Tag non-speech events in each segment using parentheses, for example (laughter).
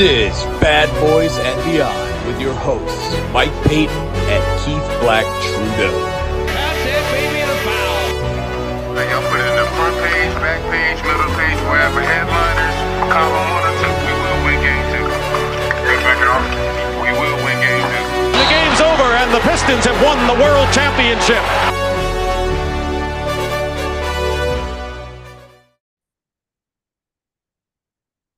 This is Bad Boys and Beyond with your hosts, Mike Payton and Keith Black Trudeau. That's it, baby, and a foul. Hey, y'all put it in the front page, back page, middle page, wherever headliners, column one or two, we will win game two. Good back it off. We will win game two. The game's over, and the Pistons have won the World Championship.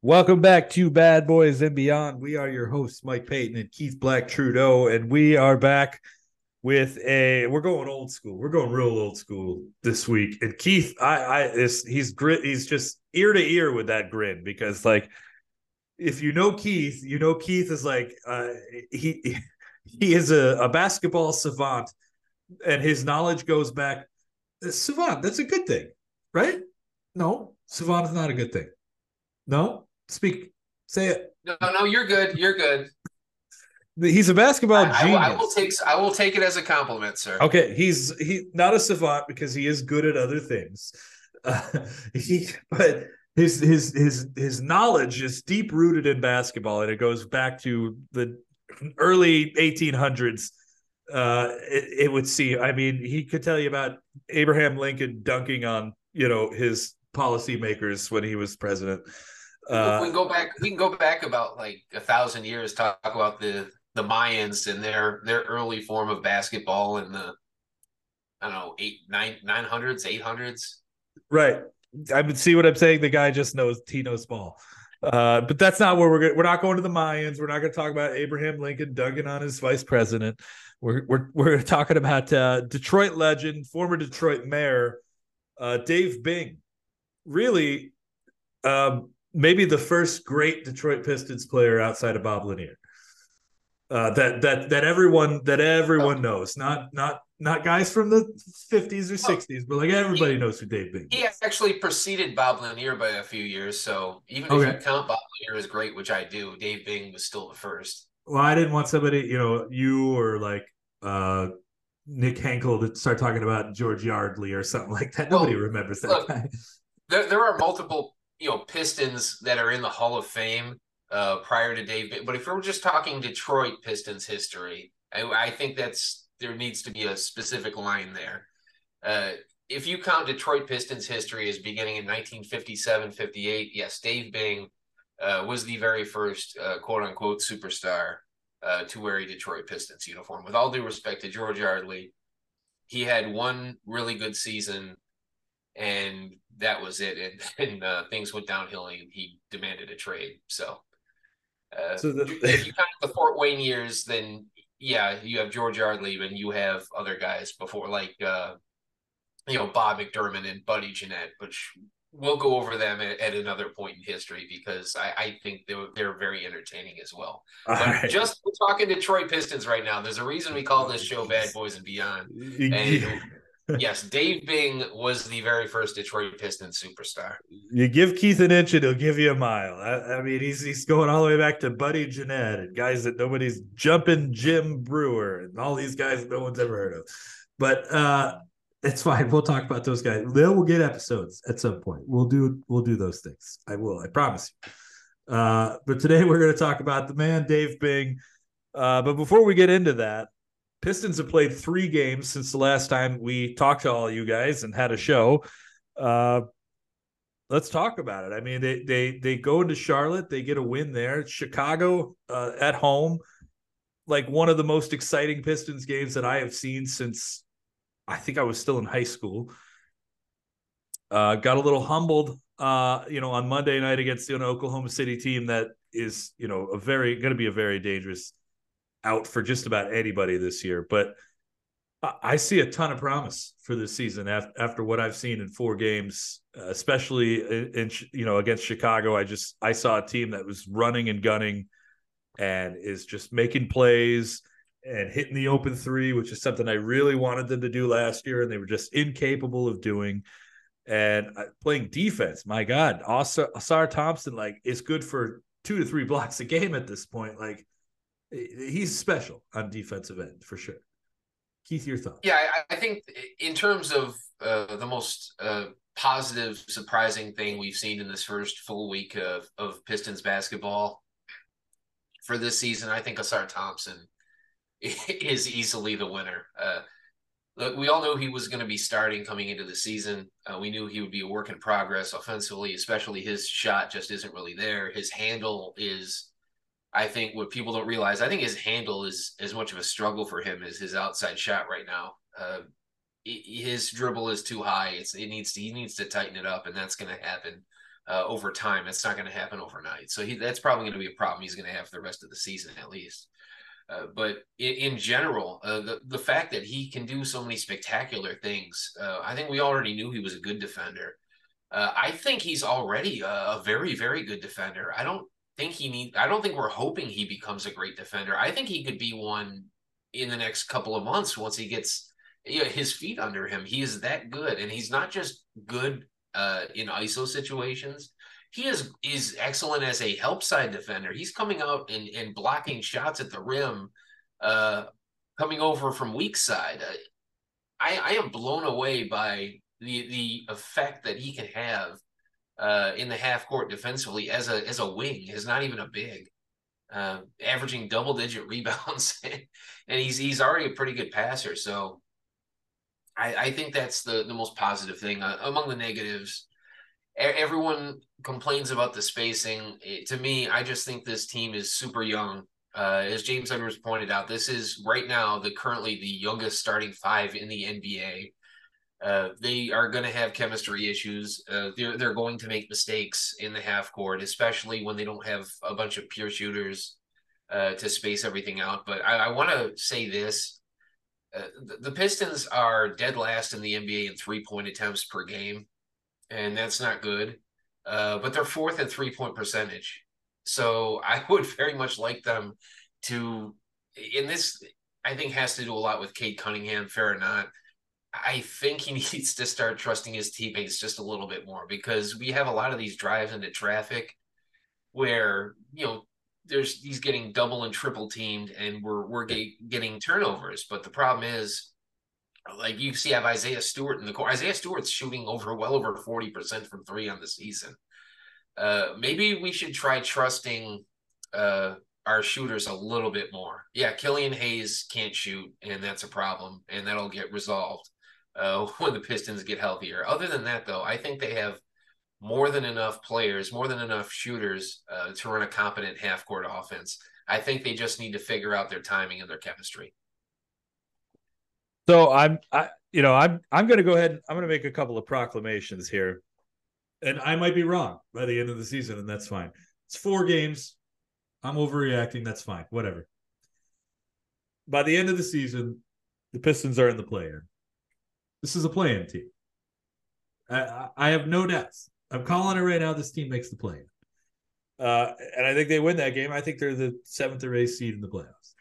Welcome back to Bad Boys and Beyond. We are your hosts, Mike Payton and Keith Black Trudeau, and we are back with a. We're going old school. We're going real old school this week. And Keith, I, I, is he's grit. He's just ear to ear with that grin because, like, if you know Keith, you know Keith is like, uh, he he is a, a basketball savant, and his knowledge goes back. Savant, that's a good thing, right? No, savant is not a good thing. No, speak. Say it. No, no, you're good. You're good. He's a basketball I, I genius. I will take I will take it as a compliment, sir. Okay, he's he not a savant because he is good at other things. (laughs) Uh, he, but his his his his knowledge is deep rooted in basketball, and it goes back to the early 1800s. Uh, it, it would seem. I mean, he could tell you about Abraham Lincoln dunking on you know his policymakers when he was president. We Uh, can go back. We can go back about like a thousand years. Talk about the the Mayans and their their early form of basketball in the I don't know eight nine nine hundreds eight hundreds. Right. I would see what I'm saying. The guy just knows he knows ball. Uh, but that's not where we're going. We're not going to the Mayans. We're not going to talk about Abraham Lincoln dunking on his vice president. We're we're we're (laughs) talking about uh, Detroit legend, former Detroit mayor, uh, Dave Bing. Really, um, maybe the first great Detroit Pistons player outside of Bob Lanier. Uh, that that that everyone that everyone knows, not not not guys from the 50s or 60s, but like everybody knows who Dave Bing. is. He actually preceded Bob Lanier by a few years. So even if you count Bob Lanier as great, which I do, Dave Bing was still the first. Well, I didn't want somebody, you know, you or like uh Nick Hankel to start talking about George Yardley or something like that. Nobody Well, remembers that look, guy. there, there are multiple you know Pistons that are in the Hall of Fame uh, prior to Dave. But if we're just talking Detroit Pistons history, I, I think that's there needs to be a specific line there. Uh, if you count Detroit Pistons history as beginning in 1957 58, yes, Dave Bing uh, was the very first uh, quote unquote superstar uh, to wear a Detroit Pistons uniform. With all due respect to George Yardley, he had one really good season and that was it. And, (laughs) and uh, things went downhill, and he demanded a trade. So, uh, So the- if you count the Fort Wayne years, then yeah, you have George Yardley, and you have other guys before, like uh, you know Bob McDermott and Buddy Jeannette, which we'll go over them at, at another point in history because I, I think they're they're very entertaining as well. All But right. just we're talking Detroit Pistons right now. There's a reason we call this show Bad Boys and Beyond. And yes, Dave Bing was the very first Detroit Pistons superstar. you give Keith an inch and he'll give you a mile. I, I mean, he's he's going all the way back to Buddy Jeannette and guys that nobody's jumping Jim Brewer and all these guys no one's ever heard of. But uh it's fine. We'll talk about those guys. They will get episodes at some point. We'll do we'll do those things. I will. I promise you. Uh, but today we're going to talk about the man Dave Bing. Uh, but before we get into that, Pistons have played three games since the last time we talked to all you guys and had a show. Uh, let's talk about it. I mean, they they they go into Charlotte, they get a win there. Chicago uh, at home, like one of the most exciting Pistons games that I have seen since I think I was still in high school. Uh, got a little humbled, uh, you know, on Monday night against the Oklahoma City team that is, you know, a very going to be a very dangerous out for just about anybody this year. But I- see a ton of promise for this season after, what I've seen in four games, uh, especially in, you know against Chicago. I just I saw a team that was running and gunning and is just making plays and hitting the open three, which is something I really wanted them to do last year, and they were just incapable of doing. And uh, playing defense, my God, Ausar Thompson like is good for two to three (laughs) blocks a game at this point. Like he's special on defensive end for sure. Keith, your thoughts? Yeah, I, think in terms of uh, the most uh, positive, surprising thing we've seen in this first full week of, of Pistons basketball, for this season, I think Ausar Thompson (laughs) is easily the winner. Uh, look, we all knew he was going to be starting coming into the season. Uh, we knew he would be a work in progress offensively, especially his shot just isn't really there. His handle is, I think, what people don't realize. I think his handle is as much of a struggle for him as his outside shot right now. Uh, his dribble is too high. It's it needs to he needs to tighten it up, and that's going to happen uh, over time. It's not going to happen overnight. So he that's probably going to be a problem he's going to have for the rest of the season at least. Uh, but in, in general, uh, the the fact that he can do so many spectacular things, uh, I think we already knew he was a good defender. Uh, I think he's already a, a, very very good defender. I don't think he need. I don't think we're hoping he becomes a great defender. I think he could be one in the next couple of months once he gets you know, his feet under him. He is that good, and he's not just good uh, in ISO situations he is is excellent as a help side defender. He's coming out and, and blocking shots at the rim, uh, coming over from weak side. Uh, I, I am blown away by the the effect that he can have uh, in the half court defensively as a as a wing. Is not even a big, uh, averaging double digit (laughs) rebounds, and he's he's already a pretty good passer. So I, I think that's the the most positive thing uh, among the negatives everyone complains about the spacing. It, to me, I just think this team is super young. Uh, as James Edwards pointed out, this is right now the currently the youngest starting five in the NBA. Uh, they are going to have chemistry issues. Uh, they're they're going to make mistakes in the half court, especially when they don't have a bunch of pure shooters uh, to space everything out. But I, I want to say this: uh, the, the Pistons are dead last in the NBA in three point attempts per game and that's not good. Uh, but they're fourth in three point percentage. So (laughs) I would very much like them to, in this, I think has to do a lot with Cade Cunningham, fair or not. I think he (laughs) needs to start trusting his teammates just a little bit more because we have a lot of these drives into traffic where, you know, there's he's getting double and triple teamed and we're we're get, getting turnovers. But the problem is like you see, have Isaiah Stewart in the core. Isaiah Stewart's shooting over well over 40% from three on the season. Uh, maybe we should try trusting uh, our shooters a little bit more. Yeah, Killian Hayes can't shoot, and that's a problem, and that'll get resolved uh, (laughs) when the Pistons get healthier. Other than that, though, I think they have more than enough players, more than enough shooters uh, to run a competent half court offense. I think they just need to figure out their timing and their chemistry. So I'm, I, you know, I'm, I'm going to go ahead. I'm going to make a couple of proclamations here, and I might be wrong by the end of the season, and that's fine. It's four games. I'm overreacting. That's fine. Whatever. By the end of the season, the Pistons are in the play-in. This is a play-in team. I, I have no doubts. I'm calling it right now. This team makes the play-in. Uh, and I think they win that game. I think they're the seventh or eighth seed in the playoffs.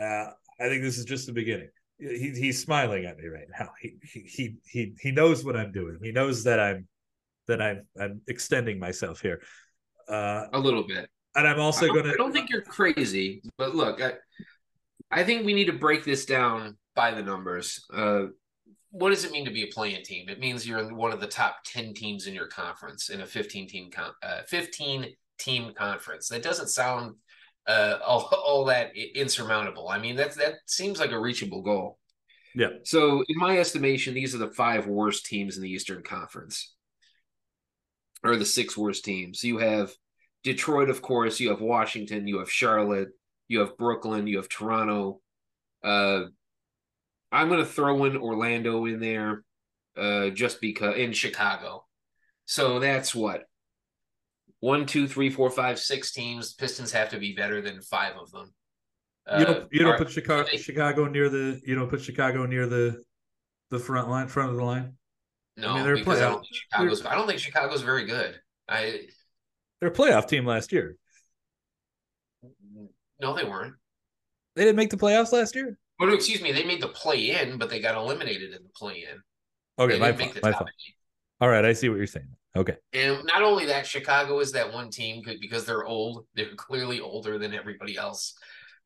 Uh, I think this is just the beginning he, he's smiling at me right now. He, he he he knows what I'm doing. He knows that I'm that I'm I'm extending myself here. Uh, a little bit. And I'm also going to. I don't think you're crazy, but look, I, I think we need to break this down by the numbers. Uh, what does it mean to be a playing team? It means you're one of the top 10 teams in your conference in a 15 team con- uh, 15 team conference. That doesn't sound uh, all, (laughs) all that insurmountable. I mean, that that seems like a reachable goal. Yeah. So, in my estimation, these are the five worst teams in the Eastern Conference, or the six worst teams. You have Detroit, of course. You have Washington. You have Charlotte. You have Brooklyn. You have Toronto. Uh, I'm going to throw in Orlando in there, uh, just because in Chicago. So that's what one, two, three, four, five, six teams. Pistons have to be better than five of them. You don't, uh, you don't put Chicago, Chicago near the you don't put Chicago near the the front line front of the line. No, I mean, they're because I don't think Chicago's. I don't think Chicago's very good. I they're a playoff team last year. No, they weren't. They didn't make the playoffs last year. Oh, no, excuse me. They made the play in, but they got eliminated in the play in. Okay, my fault. My fault. All right, I see what you're saying. Okay. And not only that, Chicago is that one team because they're old. They're clearly older than everybody else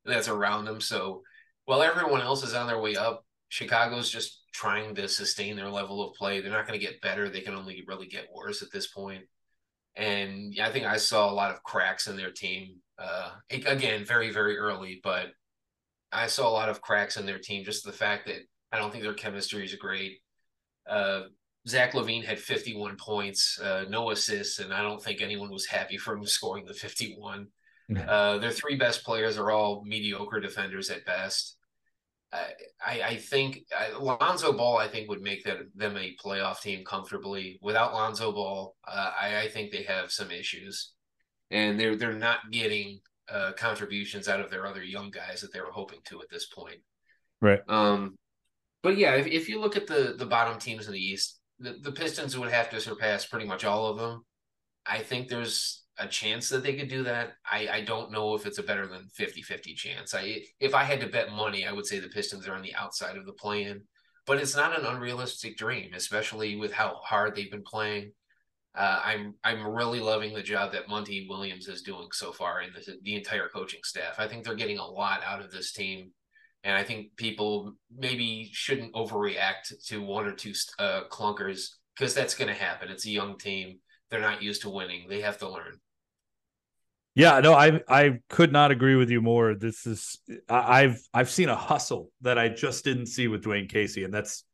that's around them. So while everyone else is on their way up, Chicago's just trying to sustain their level of play. They're not going to get better. They can only really get worse at this point. And I think I saw a lot of cracks in their team Uh, again, very very early, but I saw a lot of cracks in their team. Just the fact that I don't think their chemistry is great. Uh, Zach LaVine had 51 points, uh, no assists, and I don't think anyone was happy for him (laughs) scoring the 51. Uh, their three best players are all mediocre defenders at best. I, I think Lonzo Ball, I think, would make that them a playoff team comfortably. Without Lonzo Ball, uh, I, I think they have some issues, and they're they're not getting uh, contributions out of their other young guys that they were hoping to at this point. Right. Um, but yeah, if, if you look at the the bottom teams in the East, the, the Pistons would have to surpass pretty much all of them. I think there's a chance that they could do that. I, I don't know if it's a better than 50-50 chance. I if I had to bet money, I would say the Pistons are on the outside of the play-in. But it's not an unrealistic dream, especially with how hard they've been playing. Uh, I'm I'm really loving the job that Monty Williams is doing so far in the, the entire coaching staff. I think they're getting a lot out of this team, and I think people maybe shouldn't overreact to one or two uh, clunkers because that's going to happen. It's a young team; they're not used to winning. They have to learn. Yeah, no, I I could not agree with you more. This is I've I've seen a hustle that I just didn't see with Dwane Casey, and that's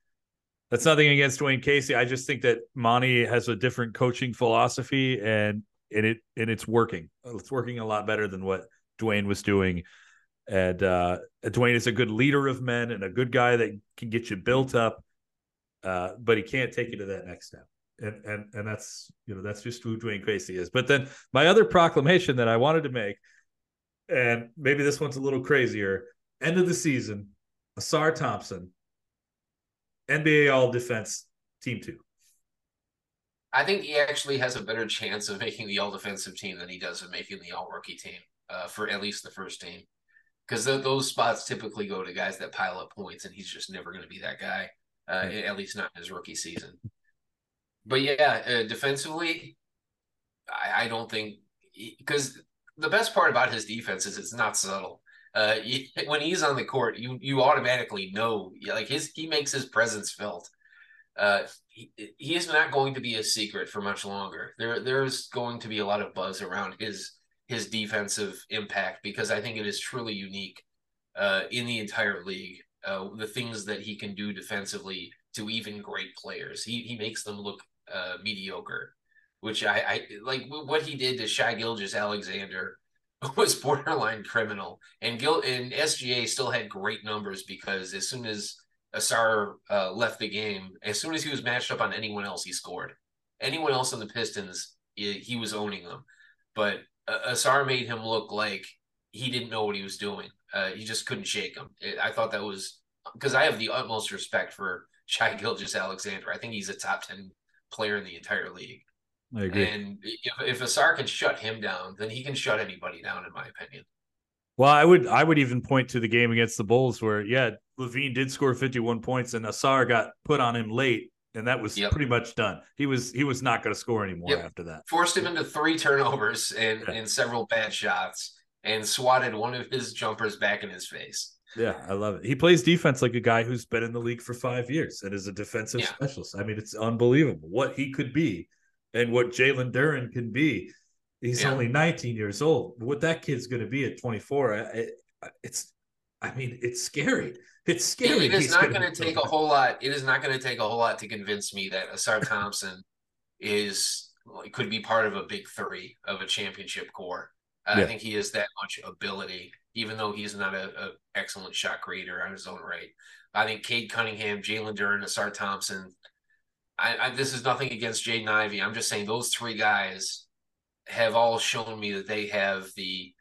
that's nothing against Dwane Casey. I just think that Monty has a different coaching philosophy, and and it and it's working. It's working a lot better than what Dwane was doing. And uh, Dwane is a good leader of men and a good guy that can get you built up, uh, but he can't take you to that next step and and and that's you know that's just who Dwane Casey is. But then my other proclamation that I wanted to make, and maybe this one's a little crazier. End of the season, Ausar Thompson, NBA All Defense Team Two. I think he actually has a better chance of making the All Defensive Team than he does of making the All Rookie Team uh, for at least the first team, because th- those spots typically go to guys that pile up points, and he's just never going to be that guy. Uh, at least not in his rookie season but yeah, uh, defensively, I, I, don't think because the best part about his defense is it's not subtle. Uh, (laughs) he, when he's on the court, you you automatically know like his he makes his presence felt. Uh, he, he is not going to be a secret for much longer. There there's going to be a lot of buzz around his his defensive impact because I think it is truly unique uh, in the entire league. Uh, the things that he can do defensively to even great players, he he makes them look uh, mediocre, which I, I like what he did to Shai Gilgeous-Alexander (laughs) was borderline criminal. And Gil and SGA still had great numbers because as soon as Ausar uh, left the game, as soon as he was matched up on anyone else, he scored. Anyone else on the Pistons, he, he was owning them. But uh, Ausar made him look like he didn't know what he was doing. Uh, he just couldn't shake him. It, I thought that was because I have the utmost respect for Shai Gilgeous-Alexander. I think he's a top 10 player in the entire league. I agree. And if, if Ausar can shut him down, then he can shut anybody down, in my opinion. Well, I would I would even point to the game against the Bulls where yeah, LaVine did score 51 points and Ausar got put on him late and that was yep. pretty much done. He was he was not going to score anymore yep. after that. Forced him into three turnovers and yeah. and several bad shots and swatted one of his jumpers back in his face. Yeah, I love it. He plays defense like a guy who's been in the league for five years and is a defensive yeah. specialist. I mean, it's unbelievable what he could be and what Jalen Duren can be. He's yeah. only 19 years old. What that kid's going to be at 24, it's, I mean, it's scary. It's scary. It is not going to take a whole lot. It is not going to take a whole lot to convince me that Ausar Thompson is could be part of a big three of a championship core. Yeah. I think he has that much ability even though he's not a, a excellent shot creator on his own right. I think Cade Cunningham, Jalen Duren, Ausar Thompson. I, I, this is nothing against Jaden Ivey. I'm just saying those three guys have all shown me that they have the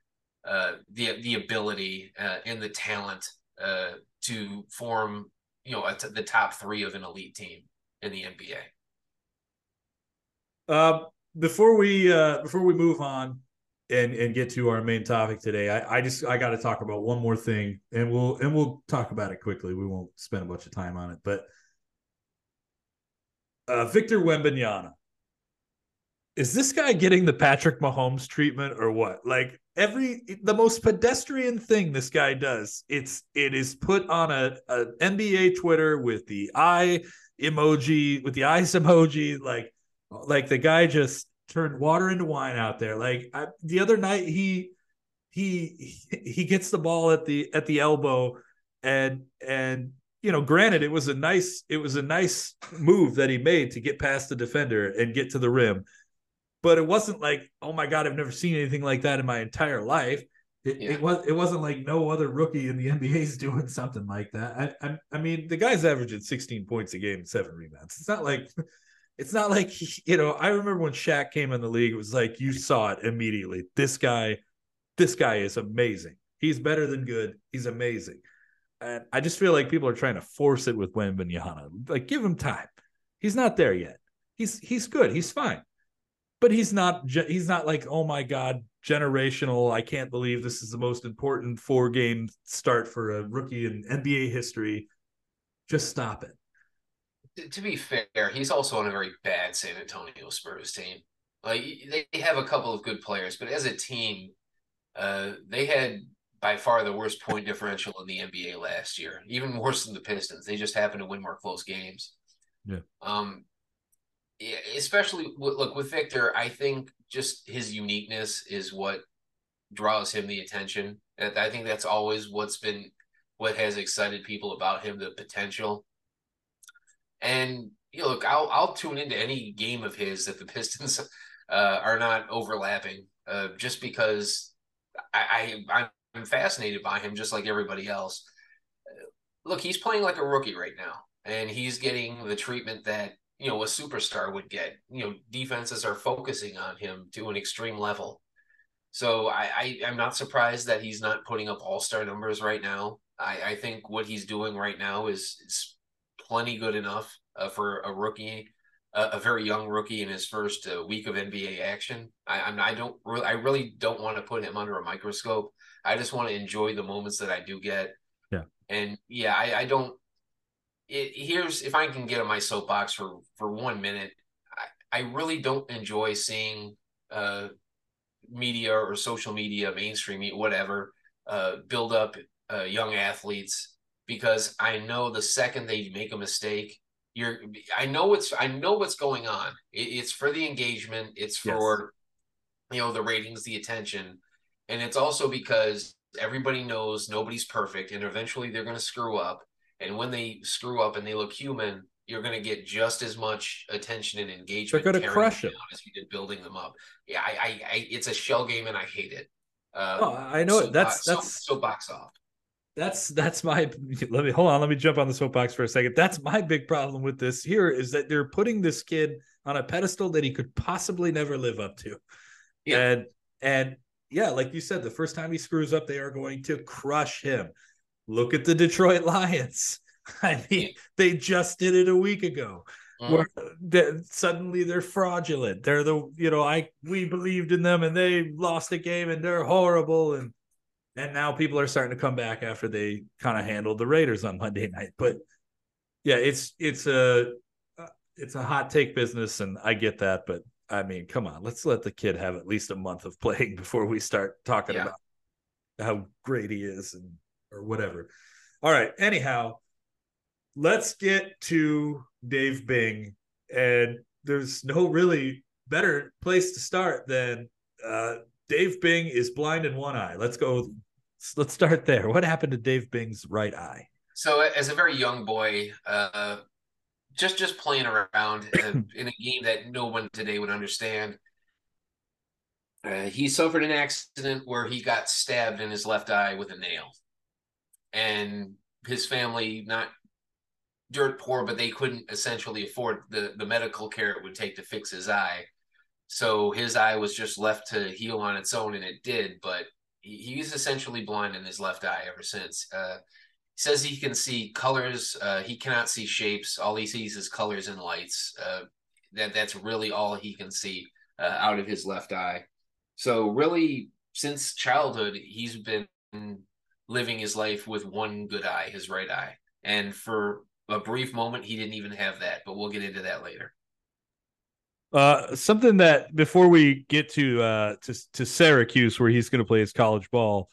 uh, the the ability uh, and the talent uh, to form you know the top three of an elite team in the NBA. Uh, before we uh, before we move on, and and get to our main topic today, I, I just I got to talk about one more thing, and we'll and we'll talk about it quickly. We won't spend a bunch of time on it, but uh, Victor Wembanyama is this guy getting the Patrick Mahomes treatment or what? Like every the most pedestrian thing this guy does, it's it is put on a, a NBA Twitter with the eye emoji with the eyes (laughs) emoji, like like the guy just turned water into wine out there. Like I, the other night, he he he gets the ball at the at the elbow and and you know granted it was a nice it was a nice move that he made to get past the defender and get to the rim. But it wasn't like oh my god i've never seen anything like that in my entire life. It, Yeah. it was it wasn't like no other rookie in the (laughs) nba is doing something like that. I, I i mean the guy's averaging 16 points a game seven rebounds. It's not like (laughs) it's not like (laughs) you know i remember when Shaq came in the league it was like you saw it immediately. This guy this guy is amazing. He's better than good. He's amazing and I just feel like people are trying to force it with Wembanyama. Like, give him time. He's not there yet. He's he's good. He's fine, but he's not. He's not like, oh my god, generational. I can't believe this is the most important four game start for a rookie in NBA history. Just stop it. To be fair, he's also on a very bad San Antonio Spurs team. Like they have a couple of good players, but as a team, uh, they had by far the worst point differential in the NBA last year, even worse than the Pistons. They just happened to win more close games. Yeah. Um, yeah, especially with, look with Victor, I think just his uniqueness is what draws him the attention. And I think that's always what's been what has excited people about him, the potential. And you know, look, I'll I'll tune into any game of his that the Pistons (laughs) uh, are not overlapping, uh, just because I, I I'm fascinated by him, just like everybody else. Look, he's playing like a rookie right now, and he's getting the treatment that you know a superstar would get. You know, defenses are focusing on him to an extreme level. So I, I I'm not surprised that he's not putting up all star numbers right now. I, I think what he's doing right now is is plenty good enough uh, for a rookie, a very young rookie in his first uh, week of NBA action. I I'm, I don't really I really don't want to put him under a microscope. I just want to enjoy the moments that I do get. Yeah. And yeah, I, I don't. It, here's if I can get on my soapbox for for one minute. I, I really don't enjoy seeing uh media or social media, mainstream media, whatever, uh, build up uh, young athletes because I know the second they make a mistake, you're. I know what's. I know what's going on. It, it's for the engagement. It's for, you know, the ratings, the attention, and it's also because everybody knows nobody's perfect, and eventually they're going to screw up. And when they screw up and they look human, you're going to get just as much attention and engagement. They're gonna crush them it. as you did building them up. Yeah, I, I, I it's a shell game, and I hate it. Uh, Oh, I know it. That's that's soapbox off. that's that's my let me hold on let me jump on the soapbox for a second that's my big problem with this here is that they're putting this kid on a pedestal that he could possibly never live up to Yeah. and and yeah like you said the first time he screws up they are going to crush him look at the detroit lions (laughs) i mean they just did it a week ago Mm. where that suddenly they're fraudulent they're the you know i we believed in them and they lost the game and they're horrible and and now people are starting to come back after they kind of handled the Raiders on Monday night. But yeah, it's it's a uh, it's a hot take business, and I get that. But I mean, come on, let's let the kid have at least a month of playing (laughs) before we start talking Yeah. about how great he is and or whatever. All right. Anyhow, let's get to Dave Bing, and there's no really better place to start than uh, Dave Bing is blind in one eye. Let's go. Let's start there. What happened to Dave Bing's right eye? So as a very young boy, uh, just just playing around (coughs) in a game that no one today would understand, uh, he suffered an accident where he got stabbed in his left eye with a nail, and his family not dirt poor, but they couldn't essentially afford the the medical care it would take to fix his eye. So his eye was just left to heal on its own, and it did. But he, he's essentially blind in his left eye ever since. Uh, says he can see colors. Uh, he cannot see shapes. All he sees is colors and lights. Uh, that that's really all he can see uh, out of his left eye. So really, since childhood, he's been living his life with one good eye, his right eye. And for a brief moment, he didn't even have that. But we'll get into that later. Uh, something that before we get to uh to to Syracuse where he's going to play his college ball,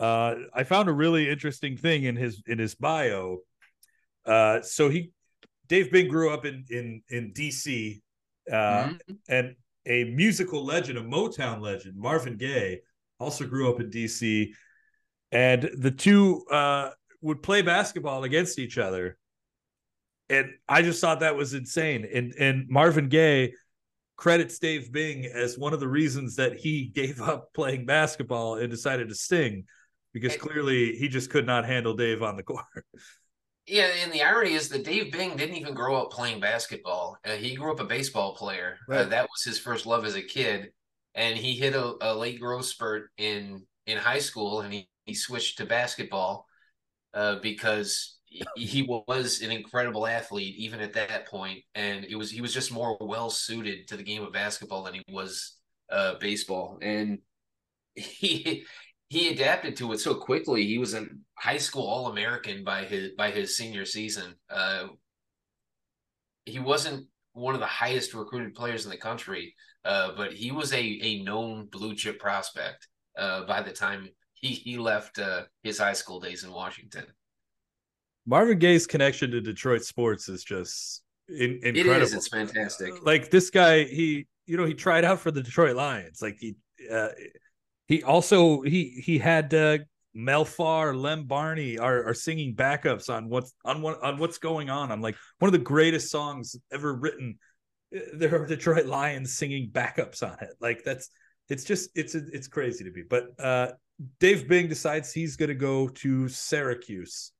uh, I found a really interesting thing in his in his bio. Uh, so he Dave Bing grew up in in in DC, uh, Mhm. and a musical legend, a Motown legend, Marvin Gaye, also grew up in DC, and the two uh, would play basketball against each other. And I just thought that was insane. And and Marvin Gaye credits Dave Bing as one of the reasons that he (laughs) gave up playing basketball and decided to sing because clearly he just could not handle Dave on the (laughs) court. Yeah, and the irony is that Dave Bing didn't even grow up playing basketball. Uh, he grew up a baseball player. Uh, right. Uh, that was his first love as a kid, and he hit a, a late growth spurt in in high school, and he, he switched to basketball uh, because he, he was an incredible athlete even at that point, and it was he was just more well suited to the game of basketball than he was uh, baseball, and (laughs) he he adapted to it so quickly. He was a high school All American by his by his senior season. Uh, he wasn't one of the highest recruited players in the country, uh, but he was a a known blue chip prospect uh, by the time he he left uh, his high school days in Washington. Marvin Gaye's connection to Detroit sports is just in, incredible. It is. It's fantastic. Like this guy, he you know he tried out for the Detroit Lions. Like he uh, he also he he had uh, Mel Farr, Lem Barney are, are singing backups on what's on what on what's going on. I'm like one of the greatest songs ever written. There are Detroit Lions singing backups on it. Like that's it's just it's it's crazy to me. But uh, Dave Bing decides he's going to go to Syracuse,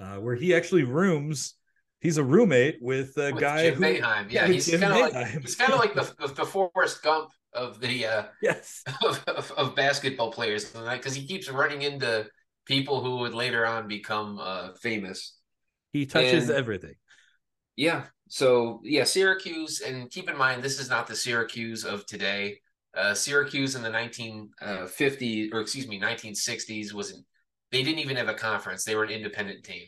uh, where he actually rooms. He's a roommate with a with guy Jim who, Boeheim. Yeah, he's kind of like he's kind of like the the Forrest Gump of the uh, yes (laughs) of, of, of, basketball players because he keeps running into people who would later on become uh, famous. He touches and, everything. Yeah. So yeah, Syracuse, and keep in mind this is not the Syracuse of today. Uh, Syracuse in the 1950s, uh, or excuse me, 1960s wasn't. they didn't even have a conference. They were an independent team,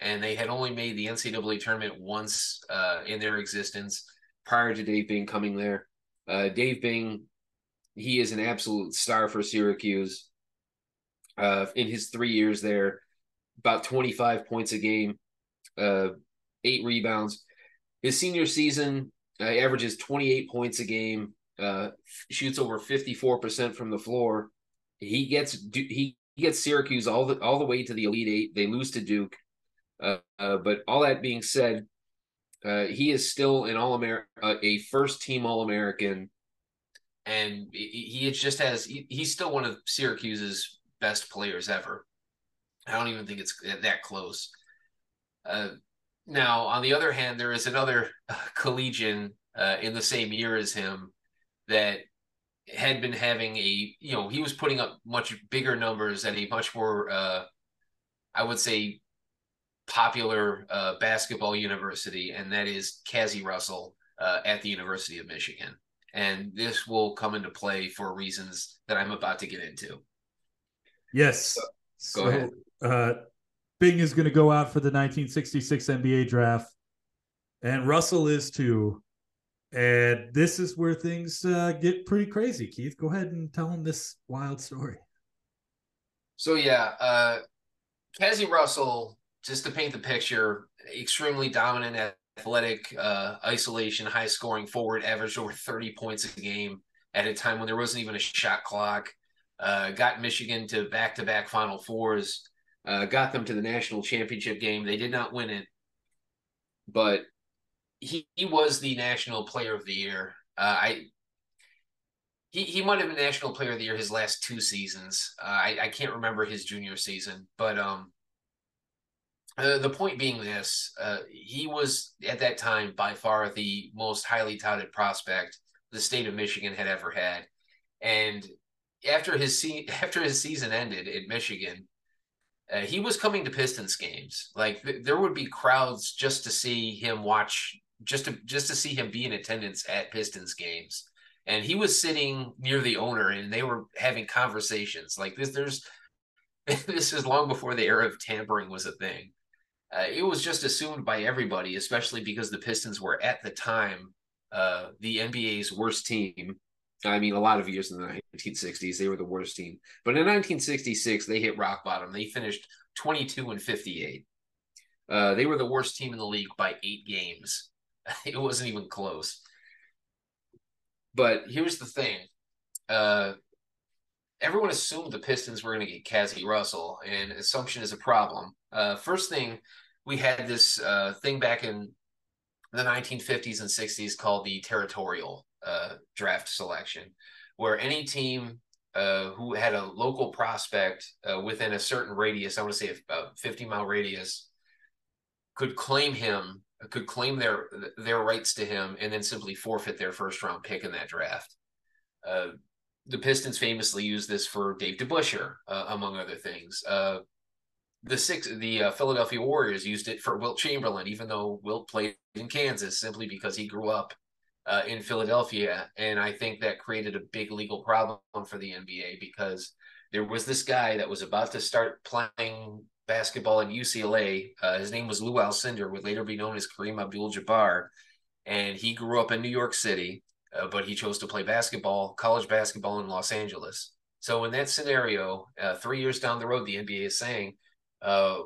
and they had only made the NCAA tournament once uh, in their existence prior to Dave Bing coming there. Uh, Dave Bing, he is an absolute star for Syracuse. Uh, in his three years there, about 25 points a game, uh, eight rebounds. His senior season uh, averages 28 points a game, uh, shoots over 54% from the floor. He gets he gets Syracuse all the all the way to the Elite Eight. They lose to Duke, uh, uh, but all that being said, uh, he is still an all American, uh, a first team All American, and he, he just has. He, he's still one of Syracuse's best players ever. I don't even think it's that close. Uh, now, on the other hand, there is another uh, collegian uh, in the same year as him that had been having a, you know, he was putting up much bigger numbers at a much more, uh, I would say, popular uh, basketball university, and that is Cazzie Russell uh, at the University of Michigan. And this will come into play for reasons that I'm about to get into. Yes. So, go ahead. Uh, Bing is going to go out for the 1966 NBA draft, and Russell is too. And this is where things uh, get pretty crazy. Keith, go ahead and tell him this wild story. So yeah, uh, Cazzie Russell just to paint the picture, extremely dominant, athletic, uh, isolation, high scoring forward, averaged over 30 points a game at a time when there wasn't even a shot clock. Uh, got Michigan to back to back Final Fours, uh, got them to the national championship game. They did not win it, but he, he was the national player of the year. Uh, I he, he might have been national player of the year his last two seasons. Uh, I, I can't remember his junior season, but um, the point being this, uh, he was at that time by far the most highly touted prospect the state of Michigan had ever had, and after his se- (laughs) after his season ended in Michigan, uh, he was coming to Pistons games. Like th- there would be crowds just to see him watch, just to just to see him be in attendance at Pistons games. And he was sitting near the owner, and they were having conversations like this. There's (laughs) this is long before the era of tampering was a thing uh, it was just assumed by everybody, especially because the Pistons were at the time uh, the NBA's worst team. I mean, a lot of years in the 1960s, they were the worst team. But in 1966, they hit rock bottom. They finished 22 and 58. Uh, they were the worst team in the league by eight games. (laughs) It wasn't even close. But here's the thing. Uh, everyone assumed the Pistons were going to get Cazzie Russell, and assumption is a problem. Uh, first thing, we had this uh, thing back in the 1950s and 60s called the territorial uh, draft selection, where any team uh, who had a local prospect uh, within a certain radius, I want to say a 50 mile radius, could claim him, could claim their their rights to him, and then simply forfeit their first round pick in that draft. Uh, the Pistons famously used this for Dave DeBusschere, uh, among other things. Uh, the six, the uh, Philadelphia Warriors used it for Wilt Chamberlain, even though Wilt played in Kansas, simply because he grew up uh, in Philadelphia, and I think that created a big legal problem for the NBA because there was this guy that was about to start playing basketball at UCLA. Uh, his name was Lou Alcindor, would later be known as Kareem Abdul-Jabbar, and he grew up in New York City uh, but he chose to play basketball, college basketball in Los Angeles. So in that scenario, uh, three years down the road, the NBA is saying uh,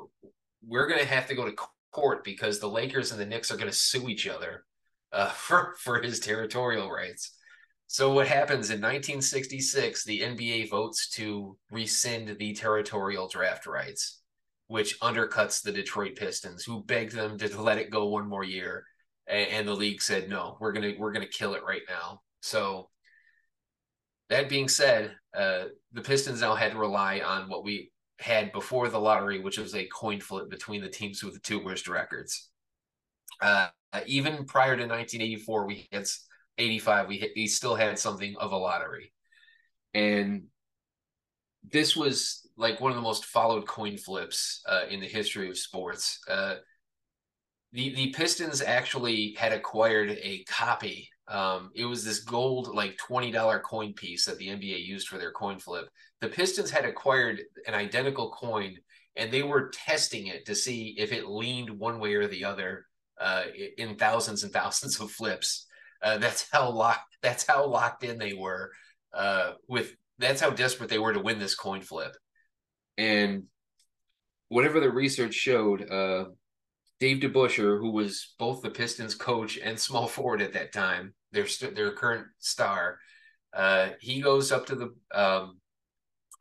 we're going to have to go to court because the Lakers and the Knicks are going to sue each other uh, (laughs) for for his territorial rights. So what happens in 1966? The NBA votes to rescind the territorial draft rights, which undercuts the Detroit Pistons, who begged them to let it go one more year and, the league said no, we're gonna we're gonna kill it right now. So that being said, uh, the Pistons now had to rely on what we had before the lottery, which was a coin flip between the teams with the two worst records. Uh, even prior to 1984, we had 85. We we still had something of a lottery, and this was like one of the most followed coin flips uh, in the history of sports. Uh, the the Pistons actually had acquired a copy. Um, it was this gold like twenty dollar coin piece that the NBA used for their coin flip. The Pistons had acquired an identical coin, and they were testing it to see if it leaned one way or the other uh, in thousands and (laughs) thousands of flips. Uh, that's how locked. That's how locked in they were uh, with. That's how desperate they were to win this coin flip, and whatever the research showed, uh, Dave DeBusschere, who was both the Pistons coach and small forward at that time, their their current star, uh, he goes up to the. Um,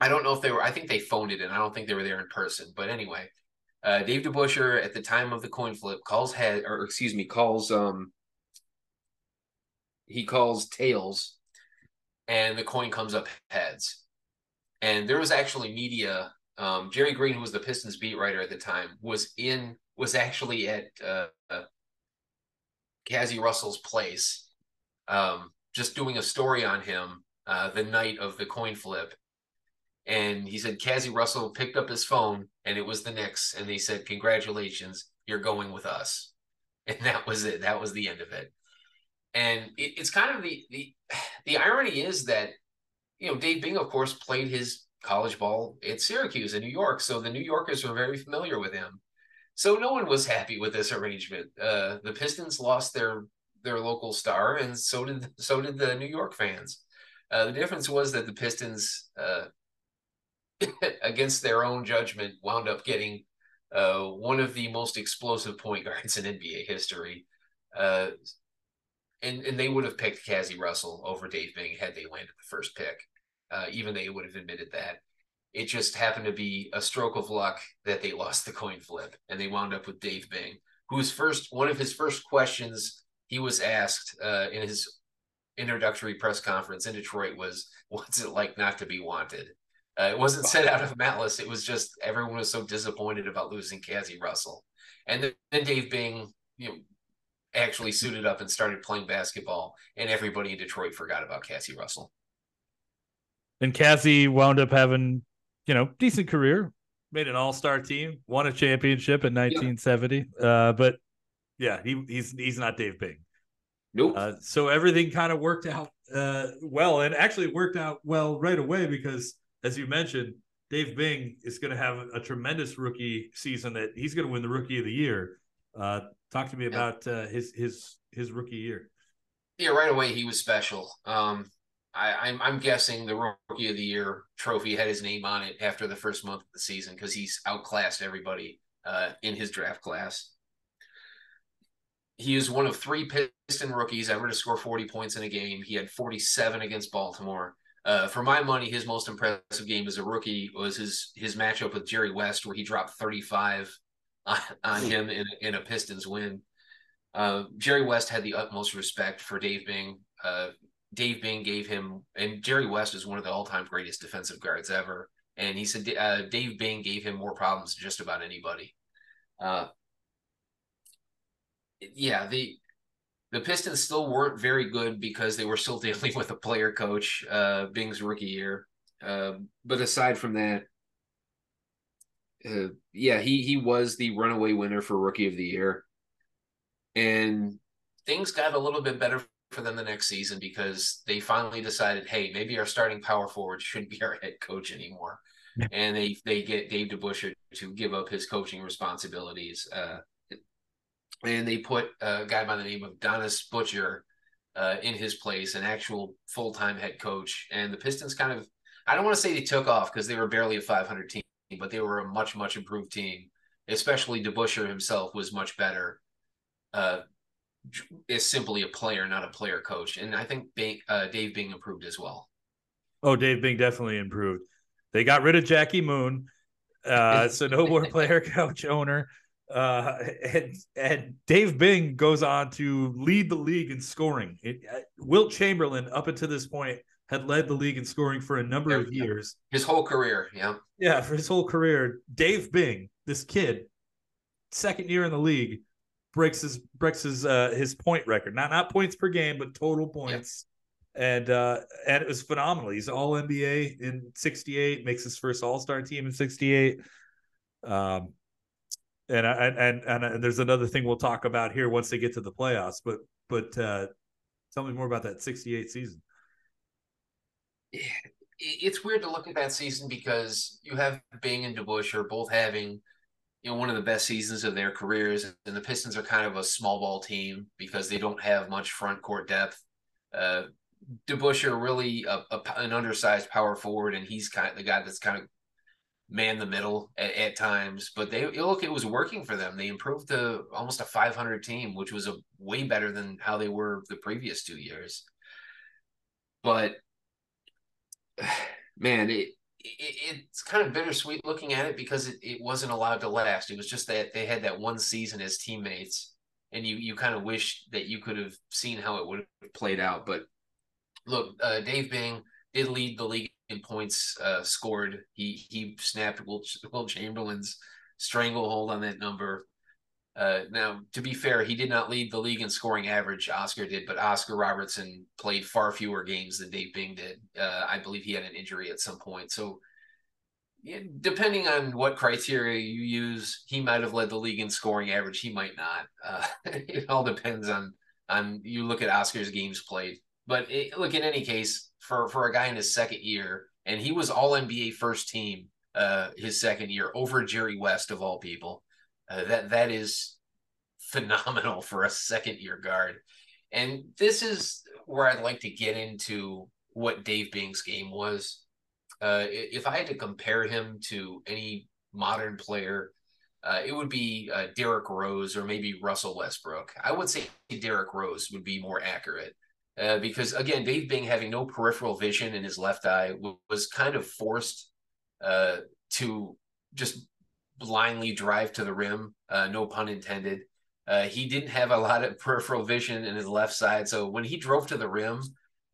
I don't know if they were. I think they phoned it in. I don't think they were there in person. But anyway, uh, Dave DeBusschere at the time of the coin flip calls head, or excuse me, calls um. He calls tails, and the coin comes up heads. And there was actually media. Um, Jerry Green, who was the Pistons beat writer at the time, was in was actually at uh, Cazzie Russell's place, um, just doing a story on him uh, the night of the coin flip. And he said Cazzie Russell picked up his phone and it was the Knicks. And they said, Congratulations, you're going with us. (laughs) And that was it. That was the end of it. And it, it's kind of the, the (sighs) the irony is that, you know, Dave Bing, of course, played his college ball at Syracuse in New York. So the New Yorkers were very familiar with him. So no one was happy with this arrangement. Uh, the Pistons lost their their local star, and so did (laughs) so did the New York fans. Uh, the difference was that the Pistons, uh, (laughs) against their own judgment, wound up getting uh, one of the most explosive point guards (laughs) in NBA history. Uh, and, and they would have picked Cazzie Russell over Dave Bing had they landed the first pick. Uh, even they would have admitted that. It just happened to be a stroke of luck that they (laughs) lost the coin flip and they wound up with Dave Bing, whose first one of his first questions he was asked uh, in his introductory press conference in Detroit was, "What's it like not to be wanted?" Uh, it wasn't said out of malice. It was just everyone was so disappointed about losing Cazzie Russell, and then, then Dave Bing, you know, actually suited up and started playing basketball, and everybody in Detroit forgot about Cazzie Russell. And Cazzie wound up having you know, decent career, made an all star team, won a championship in 1970. Yeah. Uh, but yeah, he, he's he's not Dave Bing. Nope. Uh, so everything kind of worked out uh, well, and actually worked out well right away because, as you mentioned, Dave Bing is going to have a tremendous rookie season. That he's going to win the Rookie of the Year. Uh, talk to me about uh, his his his rookie year. Yeah, right away he was special. Um, I, am I'm, I'm guessing the rookie of the year trophy had his name on it after the first month of the season because he's outclassed everybody uh, in his draft class. He is one of three Piston rookies ever to score 40 points in a game. He had 47 against Baltimore. Uh, for my money, his most impressive game as a rookie was his his matchup with Jerry West, where he dropped 35 on, on him in, in a Pistons win. Uh, Jerry West had the utmost respect for Dave Bing. Uh, Dave Bing gave him, and Jerry West is one of the all time greatest defensive guards ever. And he said uh, Dave Bing gave him more problems than just about anybody. Uh, yeah, the the Pistons still weren't very good because they were still (laughs) dealing with a player coach, uh, Bing's rookie year. Uh, but aside from that, uh, yeah, he he was the runaway winner for rookie of the year, and things got a little bit better for them the next season because they finally decided, hey, maybe our starting power forward (laughs) shouldn't be our head coach anymore, and they they get Dave DeBusschere to give up his coaching responsibilities. Uh, and they put a guy by the name of Donnis Butcher uh, in his place, an actual full time head coach. And the Pistons kind of, I don't want to say they took off because they were barely a 500 team, but they were a much, much improved team. Especially DeBusschere himself was much better. Uh, is simply a player, not a player coach. And I think Bing, uh, Dave Bing improved as well. Oh, Dave Bing definitely improved. They got rid of Jackie Moon. Uh, so no more (laughs) player coach owner. Uh, and and Dave Bing goes on to lead the league in scoring. It, uh, Wilt Chamberlain, up until this point, had led the league in scoring for a number Yeah, of years. His whole career, yeah. Yeah, for his whole career, Dave Bing, this kid, second year in the league, breaks his breaks his uh, his point record. Not not points per game, but total points. And uh, and it was phenomenal. He's all NBA in '68, makes his first All Star team in '68. Um, and I, and and and there's another thing we'll talk about here once they get to the playoffs. But but uh, tell me more about that '68 season. it- it's weird to look at that season because you have Bing and DeBusschere both having, you know, one of the best seasons of their careers, and the Pistons are kind of a small ball team because they don't have much front court depth. Uh, DeBusschere really a, a, an undersized power forward, and he's kind of the guy that's kind of man the middle at, at times. But they look, it was working for them. They improved to almost a 500 team, which was a way better than how they were the previous two years. But (sighs) man, it, it it's kind of bittersweet looking at it because it, it wasn't allowed to last. It was just that they had that one season as teammates, and you you kind of wish that you could have seen how it would have played out. But look, uh, Dave Bing did lead the league points uh, scored. He he snapped Will, Will Chamberlain's stranglehold on that number. Uh, now, to be fair, he did not lead the league in scoring average. Oscar did, but Oscar Robertson played far fewer games than Dave Bing did. Uh, I believe he had an injury at some point. So, yeah, depending on what criteria you use, he might have led the league in scoring average. He might not. Uh, (laughs) it all depends on on you look at Oscar's games played. But it, look, in any case, for for a guy in his second year, and he was All NBA first team uh, his second year over Jerry West of all people. Uh, that that is phenomenal for a second year guard. And this is where I'd like to get into what Dave Bing's game was. Uh, if I had to compare him to any modern player, uh, it would be uh, Rose or maybe Russell Westbrook. I would say Derrick Rose would be more accurate. Uh, because again, Dave Bing having no peripheral vision in his left eye w- was kind of forced uh, to just blindly drive to the rim. Uh, no pun intended. Uh, he didn't have a lot of (laughs) peripheral vision in his left side, so when he drove to the rim,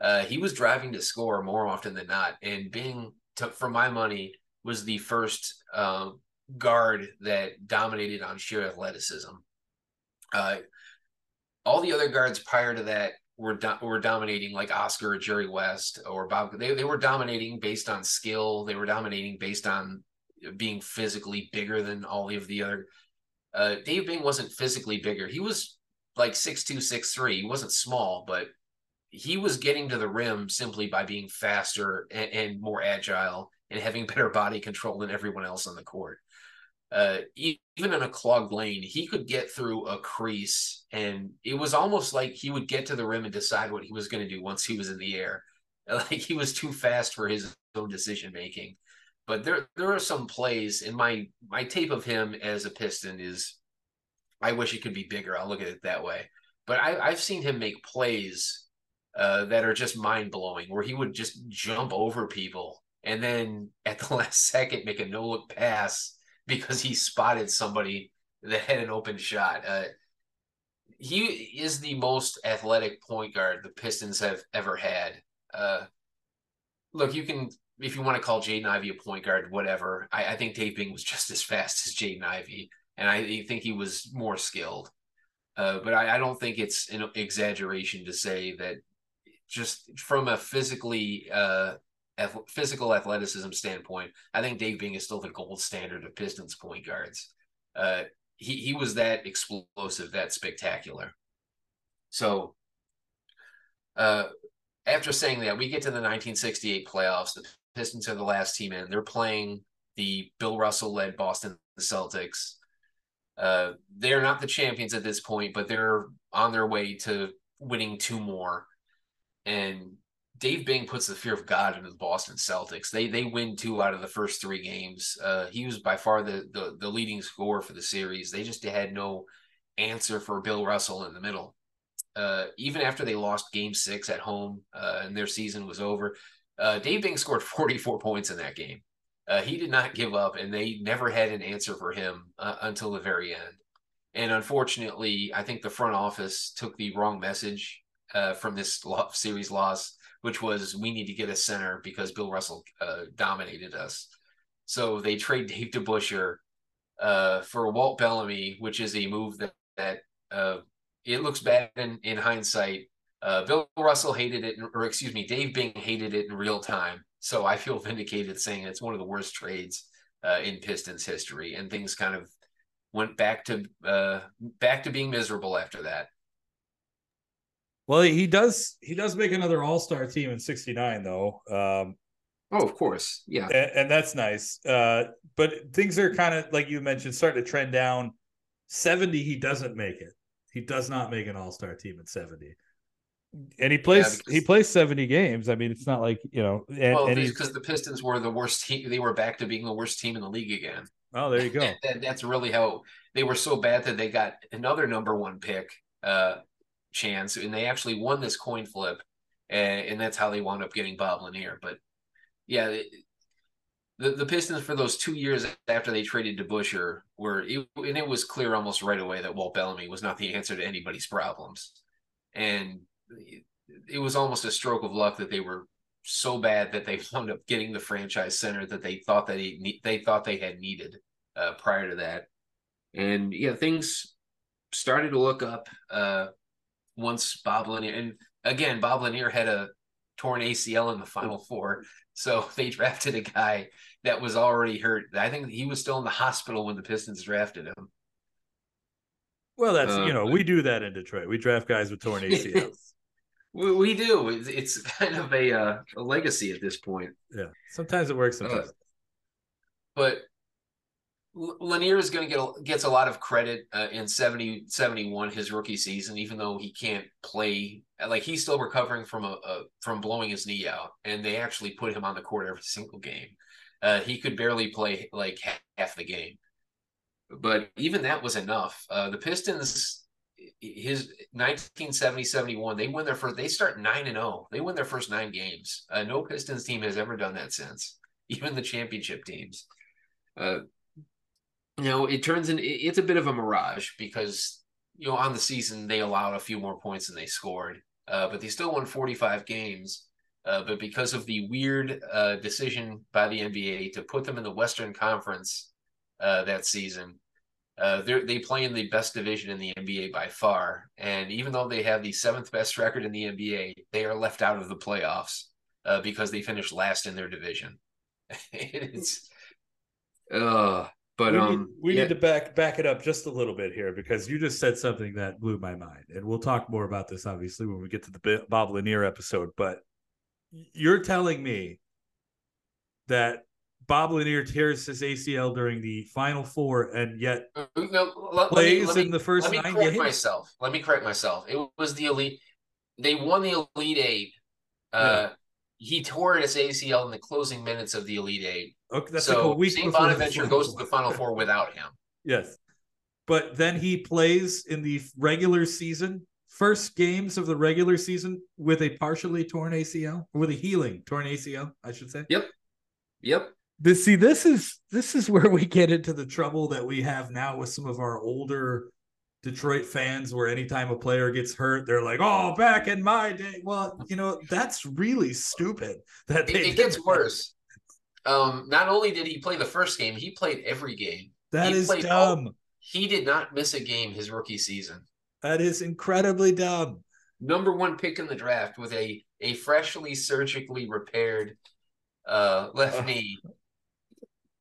uh, he was driving to score more often than not. And Bing, took for my money, was the first uh, guard that dominated on sheer athleticism. All the other guards prior to that were do- were dominating like Oscar or Jerry West or Bob. They they were dominating based on skill. They were dominating based on being physically bigger than all of the other. Uh, Dave Bing wasn't physically bigger. He was like six two, six three. He wasn't small, but he was getting to the rim simply by being faster and, and more agile and having better body control than everyone else on the court. Uh, even in a clogged lane, he could get through a crease, and it was almost like he would get to the rim and decide what he was going to do once he was in the air. (laughs) Like he was too fast for his own decision making. But there, there are some plays in my my tape of him as a Piston is. I wish it could be bigger. I'll look at it that way. But I, I've seen him make plays uh, that are just mind blowing, where he would just jump over people and then at the (laughs) last second make a no look pass because he spotted somebody that had an open shot. Uh, he is the most athletic point guard the Pistons have ever had. Uh, look, you can if you want to call Jaden Ivey a point guard, whatever. I, I think Dave Bing was just as fast as Jaden Ivey, and I think he was more skilled. Uh, but I, I, don't think it's an exaggeration to say that just from a physically uh, physical athleticism standpoint, I think Dave Bing is still the gold standard of Pistons point guards. Uh, he he was that explosive, that spectacular. So, uh, after saying that, we get to the 1968 playoffs. The Pistons are the last team in. They're playing the Bill Russell led Boston Celtics. Uh, they're not the champions at this point, but they're on their way to winning two more. And Dave Bing puts the fear of God into the Boston Celtics. They they win two out of the first three games. Uh, he was by far the, the the leading scorer for the series. They just had no answer for Bill Russell in the middle. Uh, even after they lost Game Six at home uh, and their season was over, uh, Dave Bing scored (laughs) 44 points in that game. Uh, he did not give up, and they never had an answer for him uh, until the very end. And unfortunately, I think the front office took the wrong message from this series loss which was we need to get a center because Bill Russell uh, dominated us. So they trade Dave DeBusschere uh, for Walt Bellamy, which is a move that that uh, it looks bad in, in hindsight. Uh, Bill Russell hated it, or excuse me, Dave Bing hated it in real time. So I feel (laughs) vindicated saying it's one of the worst trades uh, in Pistons history, and things kind of went back to uh, back to being miserable after that. Well, he does. He does make another All Star team in '69, though. Um, oh, of course, yeah, and, and that's nice. Uh, but things are kind of like you mentioned, starting to trend down. '70, he doesn't make it. He does not make an All Star team in '70 and he plays yeah, because, he plays 70 games i mean it's not like you know and, well because the pistons were the worst team they were back to being the worst team in the league again oh there you go (laughs) that, that's really how they were so bad that they got another number one pick uh chance, and they actually won this coin flip, and, and that's how they wound up getting Bob Lanier. But yeah, the the Pistons for those two years after they traded DeBusschere were, it, and it was clear almost right away that Walt Bellamy was not the answer to anybody's problems, and it was almost a stroke of luck that they were so bad that they (laughs) wound up getting the franchise center that they thought that he, they thought they had needed uh, prior to that. And yeah, things started to look up. Uh, once Bob Lanier and again Bob Lanier had a torn ACL in the final four. So (laughs) they drafted a guy that was already hurt. I think he was still in the hospital when the Pistons drafted him. Well, that's uh, you know we do that in Detroit. We draft guys with torn (laughs) ACLs. we, we, do. It's kind of a uh, a legacy at this point. Yeah, sometimes it works. Sometimes. Uh, but Lanier is going to get gets a lot of credit uh, in 70 71 his rookie season even though he can't play like he's still recovering from a, a from blowing his knee out and they actually put him on the court every single game. Uh, he could barely play like half, half, the game. But even that was enough. Uh, the Pistons his 1970 71 they win their first they start 9 and 0 they win their first 9 games. Uh, no Pistons team has ever done that since (laughs) even the championship teams. Uh, you know, it turns in it's a bit of a mirage because you know on the season they allowed a few more points than they scored, uh, but they still won 45 games. Uh, but because of the weird uh, decision by the NBA to put them in the Western Conference uh, that season, uh, they play in the best division in the NBA by far. And even though they have the seventh best record in the NBA, they are left out of the playoffs uh, because they finished last in their division. (laughs) it's uh but we, um, need, we yeah. need to back back it up just a little bit here because you just said something that blew my mind, and we'll talk more about this obviously when we get to the Bob Lanier episode. But you're telling me that Bob Lanier tears his ACL during the Final Four, and yet uh, no, let, plays let me, in the first let me nine correct games. Myself, let me correct myself. It was the elite. They won the Elite Eight. Uh, yeah. He tore his ACL in the closing minutes of the Elite Eight. Okay, that's so like a week. St. Bonaventure goes to the Final Four without him. (laughs) Yes, but then he plays in the regular season first games of the regular season with a partially torn ACL, with a healing torn ACL, I should say. Yep. Yep. This see, this is this is where we get into the trouble that we have now with some of our older Detroit fans, where anytime a player gets hurt, they're like, "Oh, back in my day." Well, you know that's really stupid. That it, it gets worse. Um, not only did he play the first game, he played every game. That he is dumb. All, he did not miss a game his rookie season. That is incredibly dumb. Number one pick in the draft with a a freshly surgically repaired uh, left (laughs) knee.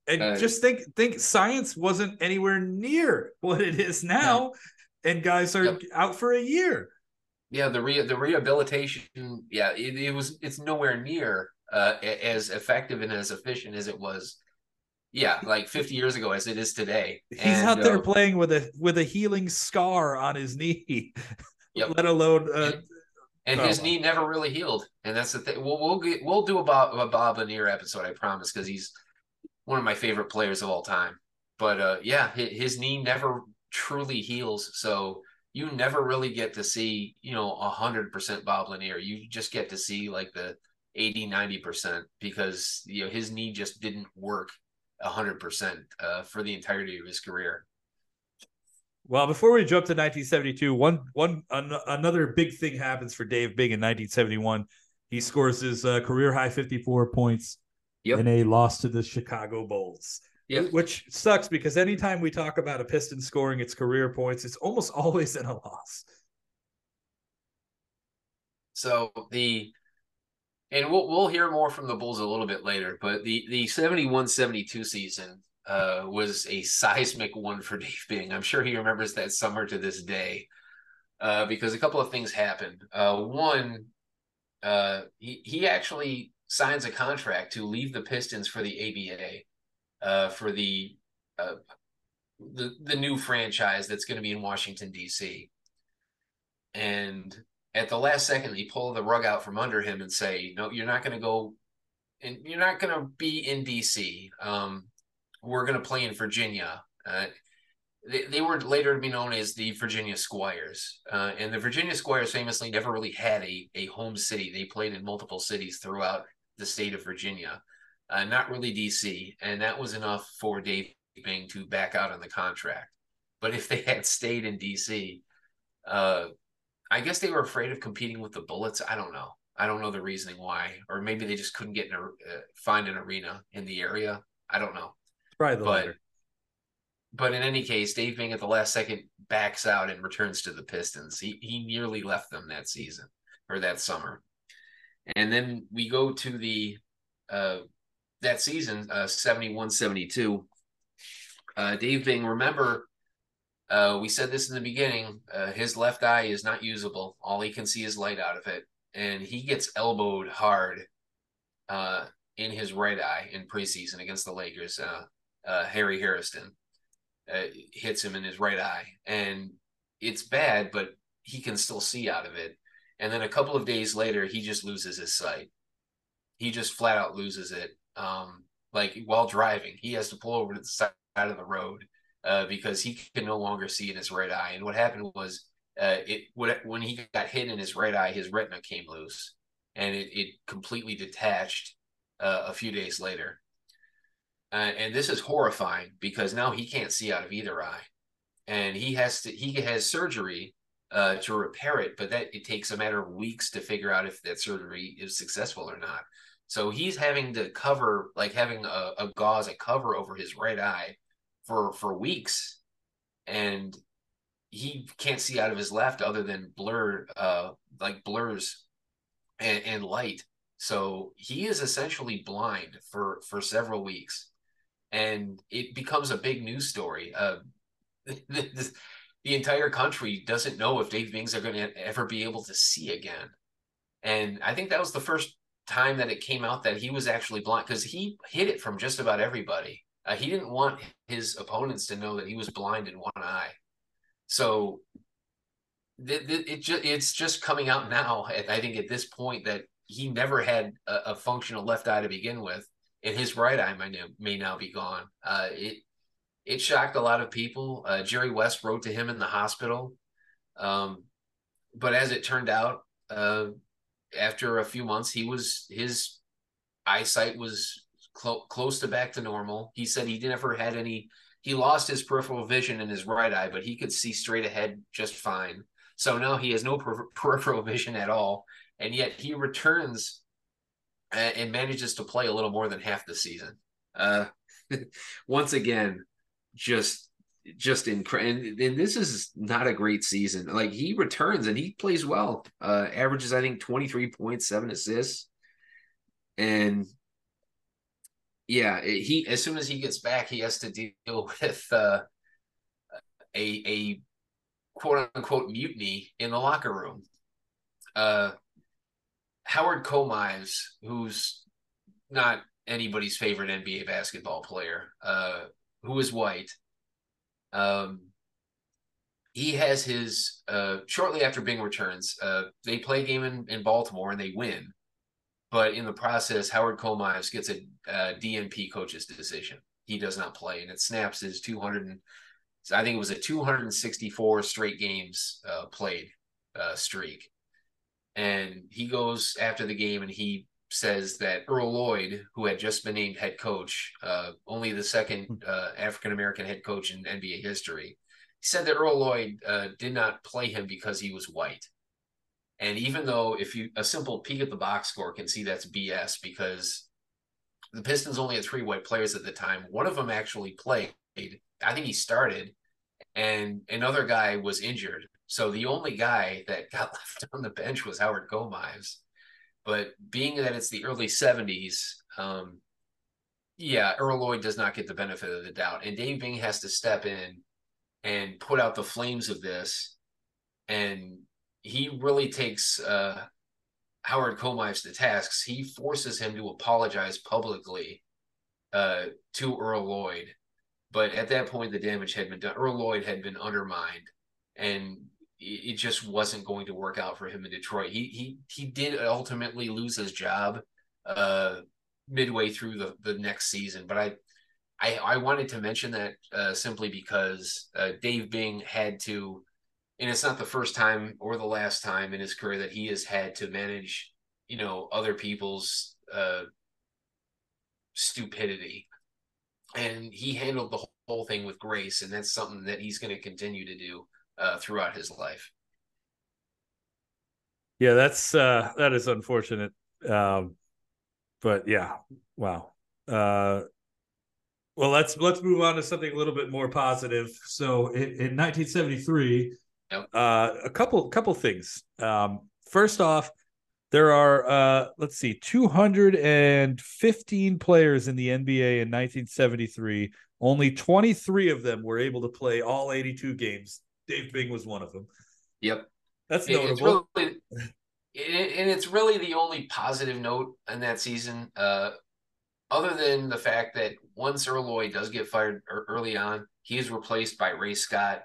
And uh, just think think science wasn't anywhere near (laughs) what it is now, yeah. and guys are yep. out for a year. Yeah, the re- the rehabilitation, yeah, it, it was it's nowhere near uh, as effective and as efficient as it was yeah like 50 years ago as it is today (laughs) he's and, out there uh, playing with a with a healing scar on his knee (laughs) yep. let alone uh, and, and oh. his knee never really healed and that's the thing we'll, we'll get we'll do a bob, a bob lanier episode i promise because he's one of my favorite players of all time. But uh yeah his, knee never truly heals so you never really get to see you know a hundred percent bob lanier. You just get to see like the 80 90% because you know his knee just didn't work a 100% uh, for the entirety of his career. Well before we jump to 1972 one one an, another big thing happens for dave bing in 1971 he scores his uh, career high 54 points yep. in a loss to the chicago bulls Yep. Which sucks because anytime we talk about a Piston scoring its career points, it's almost (laughs) always in a loss. So the and we'll we'll hear more from the Bulls a little bit later. But the the 71-72 season uh, was a seismic one for (laughs) Dave Bing. I'm sure he remembers that summer to this day uh, because a couple of things happened. Uh, one, uh, he he actually signs a contract to leave the Pistons for the ABA uh, for the uh, the the new franchise that's going to be in Washington D.C. And at the last second they pull the rug out from under him and say, "No, you're not going to go, and you're not going to be in D.C. Um, we're going to play in Virginia." Uh, they, they were later to be known as the Virginia Squires, uh, and the Virginia Squires famously never really had a a home city. They played in multiple cities throughout the state of Virginia, uh, not really D.C., and that was enough for Dave Bing to back out on the contract. But if they had stayed in D.C., uh, I guess they were afraid of competing with the Bullets. I don't know. I don't know the reasoning why, or maybe they just couldn't get in a uh, find an arena in the area. I don't know. Probably the but, latter. But in any case, Dave Bing at the last second backs out and returns to the Pistons. He he nearly left them that season or that summer. And then we go to the uh, that season, uh, 71 72. Uh, Dave Bing, remember uh, we said this in the beginning. Uh, his left eye is not usable. All he can see is light out of it, and he gets elbowed hard uh, in his right eye in preseason against the Lakers. Uh, uh, Happy Hairston uh, hits him in his right eye, and it's bad, but he can still see out of it. And then a couple of days later, he just loses his sight. He just flat out loses it. Um, like while driving, he has to pull over to the side of the road uh, because he can no longer see in his right eye. And what happened was, uh, it when he got hit in his right eye, his retina came loose, and it, it completely detached uh, a few days later. Uh, and this is horrifying because now he can't see out of either eye, and he has to he has surgery uh, to repair it, but that it takes a matter of weeks to figure out if that surgery is successful or not. So he's having to cover, like having a, a gauze, a cover over his right eye for for weeks, and he can't see out of his left other than blur, uh, like blurs and, and light. So he is essentially blind for for several weeks, and it becomes a big news story. Uh, (laughs) the entire country doesn't know if Dave Bings are going to ever be able to see again, and I think that was the first time that it came out that he was actually blind because he hid it from just about everybody. Uh, he didn't want his opponents to know that he was blind in one eye. So it, it, it just, it's just coming out now. I think at this point that he never had a, a, functional left eye to begin with, and his right eye may, may now be gone. Uh, it it shocked a lot of people. Uh, Jerry West wrote to him in the hospital. Um, but as it turned out, uh, after a few months, he was his eyesight was clo- close to back to normal. He said he never had any. He lost his peripheral vision in his right eye, but he could see straight ahead just fine. So now he has no per- (laughs) peripheral vision at all, and yet he returns and, and manages to play a little more than half the season. Uh, (laughs) once again, just just incredible. And, and, this is not a great season. Like he returns and he plays well. Uh, averages I think twenty three point seven assists, and yeah, he as soon as he gets back, he has to deal (laughs) with uh, a a quote unquote mutiny in the locker room. Uh, Howard Komives, who's not anybody's favorite NBA basketball player, uh, who is white. Um, he has his uh, shortly after Bing returns. Uh, they play a game in, in Baltimore and they win, but in the process, Howard Komives gets a, a DNP coach's decision. He does not play, and it snaps his 200. And, I think it was a 264 straight games uh, played uh, streak, and he goes after the game and he says that Earl Lloyd, who had just been named head coach, uh, only the second hmm. uh, African American head coach in NBA history, said that Earl Lloyd uh, did not play him because he was white. And even though if you a simple peek at the box score can see that's BS because the Pistons only had three white players at the time. One of them actually played. I think he started, and another guy was injured. So the only guy that got (laughs) left on the bench was Howard Komives. But being that it's the early 70s, um, yeah, Earl Lloyd does not get the benefit of the doubt. And Dave Bing has to step in and put out the flames of this. And he really takes uh, Howard Komives to tasks. He forces him to apologize publicly uh, to Earl Lloyd. But at that point, the damage had been done. Earl Lloyd had been undermined. And it just wasn't going to work out for him in Detroit. He he he did ultimately lose his job uh, midway through the, the next season, but I I, I wanted to mention that uh, simply because uh, Dave Bing had to, and it's not the first time or the last time in his career that he has had to manage, you know, other people's uh, stupidity, and he handled the whole thing with grace, and that's something that he's going to continue to do uh, throughout his life. Yeah, that's uh, that is unfortunate. Um, but yeah, wow. Uh, well, let's let's move on to something a little bit more positive. So, in, in 1973, yep. uh, a couple couple things. Um, first off, there are uh, let's see, 215 players in the NBA in 1973. Only 23 of them were able to play all 82 games. Dave Bing was one of them. Yep, that's notable. It's really, and it's really the only positive note in that season, uh, other than the fact that once Earl Lloyd does get fired early on, he is replaced by Ray Scott,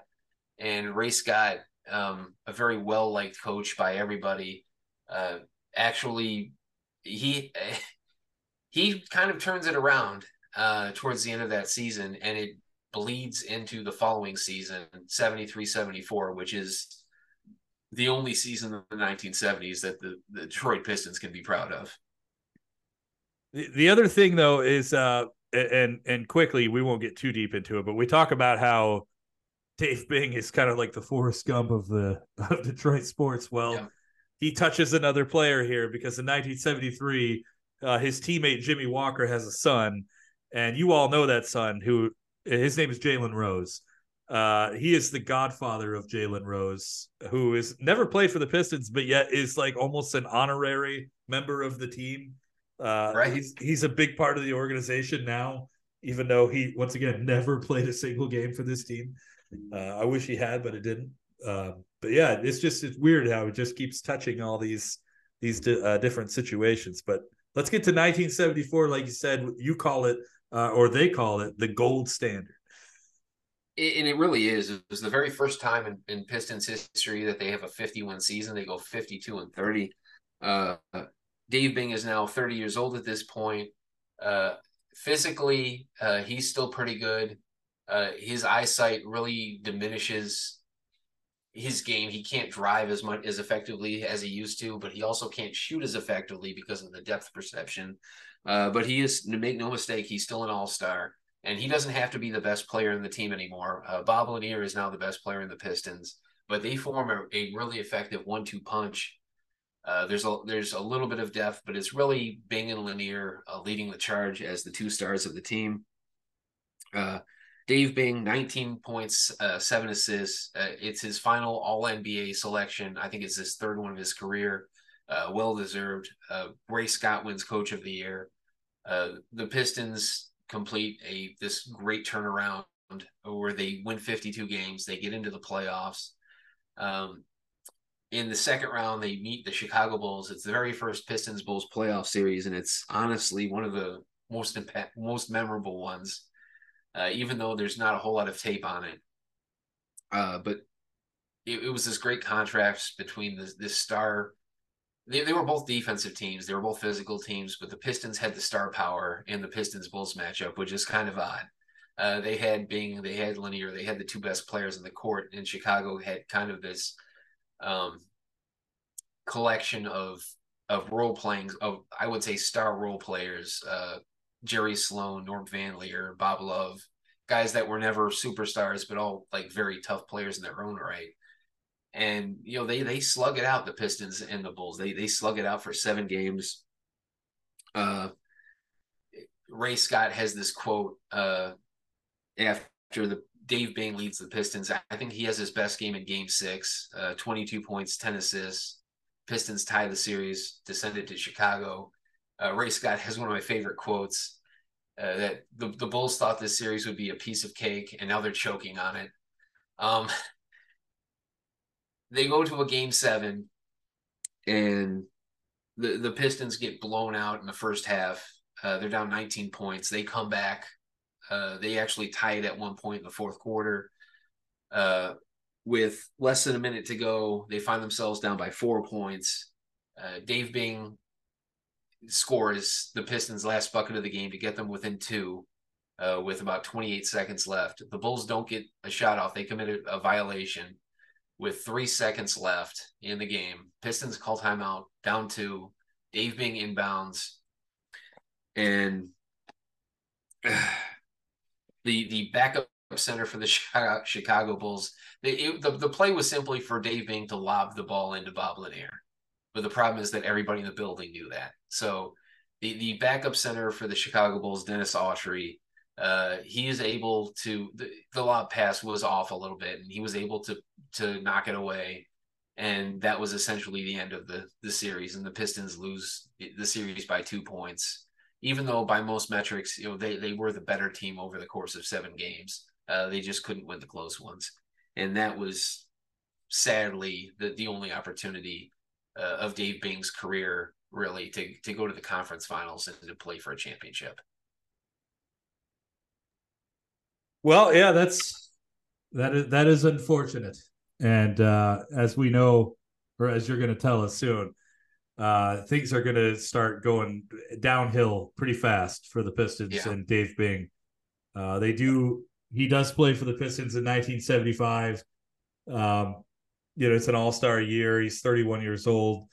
and Ray Scott, um, a very well liked coach by everybody, uh, actually he (laughs) he kind of turns it around uh, towards the end of that season, and it bleeds into the following season 73 74 which is the only season of the 1970s that the, the detroit pistons can be proud of the, the other thing though is uh and and quickly we won't get too deep into it but we talk about how dave bing is kind of like the forrest gump of the of detroit sports well yeah. he touches another player here because in 1973 uh, his teammate jimmy walker has a son and you all know that son who his name is Jalen Rose. Uh, he is the godfather of Jalen Rose, who is never played for the Pistons, but yet is like almost an honorary member of the team. Uh, right. He's he's a big part of the organization now, even though he once again (laughs) never played a single game for this team. Uh, I wish he had, but it didn't. Uh, but yeah, it's just it's weird how it just keeps touching all these these di- uh, different situations. But let's get to 1974, like you said. You call it uh, or they call it the gold standard. And it really is. It was the very first time in, in Pistons history that they have a 51 season. They go 52 and 30. Uh, Dave Bing is now 30 years old at this point. Uh, physically, uh, he's still pretty good. Uh, his eyesight really diminishes his game. He can't drive as much as effectively as he used to, but he also can't shoot as effectively because of the depth perception. Uh, but he is, make no mistake, he's still an all star, and he doesn't have to be the best player in the team anymore. Uh, Bob Lanier is now the best player in the Pistons, but they form a, a really effective one two punch. Uh, there's a there's a little bit of depth, but it's really Bing and Lanier uh, leading the charge as the two stars of the team. Uh, Dave Bing, 19 points, seven assists. It's his final All NBA selection. I think it's his third one of his career. Uh, well deserved. Uh, Ray Scott wins Coach of the Year. Uh, the Pistons complete a this great turnaround where they win 52 games. They get into the playoffs. Um, in the second round, they meet the Chicago Bulls. It's the very first Pistons Bulls playoff series, and it's honestly one of the most impact, most memorable ones uh, even though there's not a whole lot of tape on it. Uh, but it, it, was this great contrast between this, this star. They, they were both defensive teams. They were both physical teams, but the Pistons had the star power in the Pistons Bulls matchup, which is kind of odd. Uh, they had Bing, they had Lanier, they had the two best players in the court. And Chicago had kind of this um, collection of of role playing of I would say star role players. Uh, Jerry Sloan, Norm Van Lier, Bob Love, guys that were never superstars, but all like very tough players in their own right. And you know they they slug it out the Pistons and the Bulls. They they slug it out for seven games. Uh, Ray Scott has this quote uh, after the Dave Bing leads the Pistons. I think he has his best game in Game Six. Uh, Twenty two points, ten assists. Pistons tie the series, descended to Chicago. Uh, Ray Scott has one of my favorite quotes uh, that the, the Bulls thought this series would be a piece of cake, and now they're choking on it. Um, (laughs) they go to a game seven, and the, the Pistons get blown out in the first half. Uh, they're down 19 points. They come back. Uh, they actually tie it at one point in the fourth quarter. Uh, with less than a minute to go, they find themselves down by four points. Uh, Dave Bing scores the Pistons' last bucket of the game to get them within two uh, with about 28 seconds left. The Bulls don't get a shot off. They committed a violation with three seconds left in the game. Pistons call timeout, down two. Dave Bing inbounds. And (sighs) the the backup center for the (laughs) Chicago Bulls, it, the, the play was simply for Dave Bing to lob the ball into Bob Lanier. But the problem is that everybody in the building knew that. So the the backup center for the Chicago Bulls, Dennis Awtrey, uh, he is able to the, the lob pass was off a little bit, and he was able to to knock it away, and that was essentially the end of the the series. And the Pistons lose the series by two points, even though by most metrics, you know they they were the better team over the course of seven games. Uh, they just couldn't win the close ones, and that was sadly the the only opportunity uh, of Dave Bing's career, really, to to go to the conference finals and to play for a championship. Well, yeah, that's that is that is unfortunate, and uh, as we know, or as you're going to tell us soon, uh, things are going to start going downhill pretty fast for the Pistons yeah. and Dave Bing. Uh, they do. He does play for the Pistons in 1975. Um, you know, it's an all star year. He's 31 years old.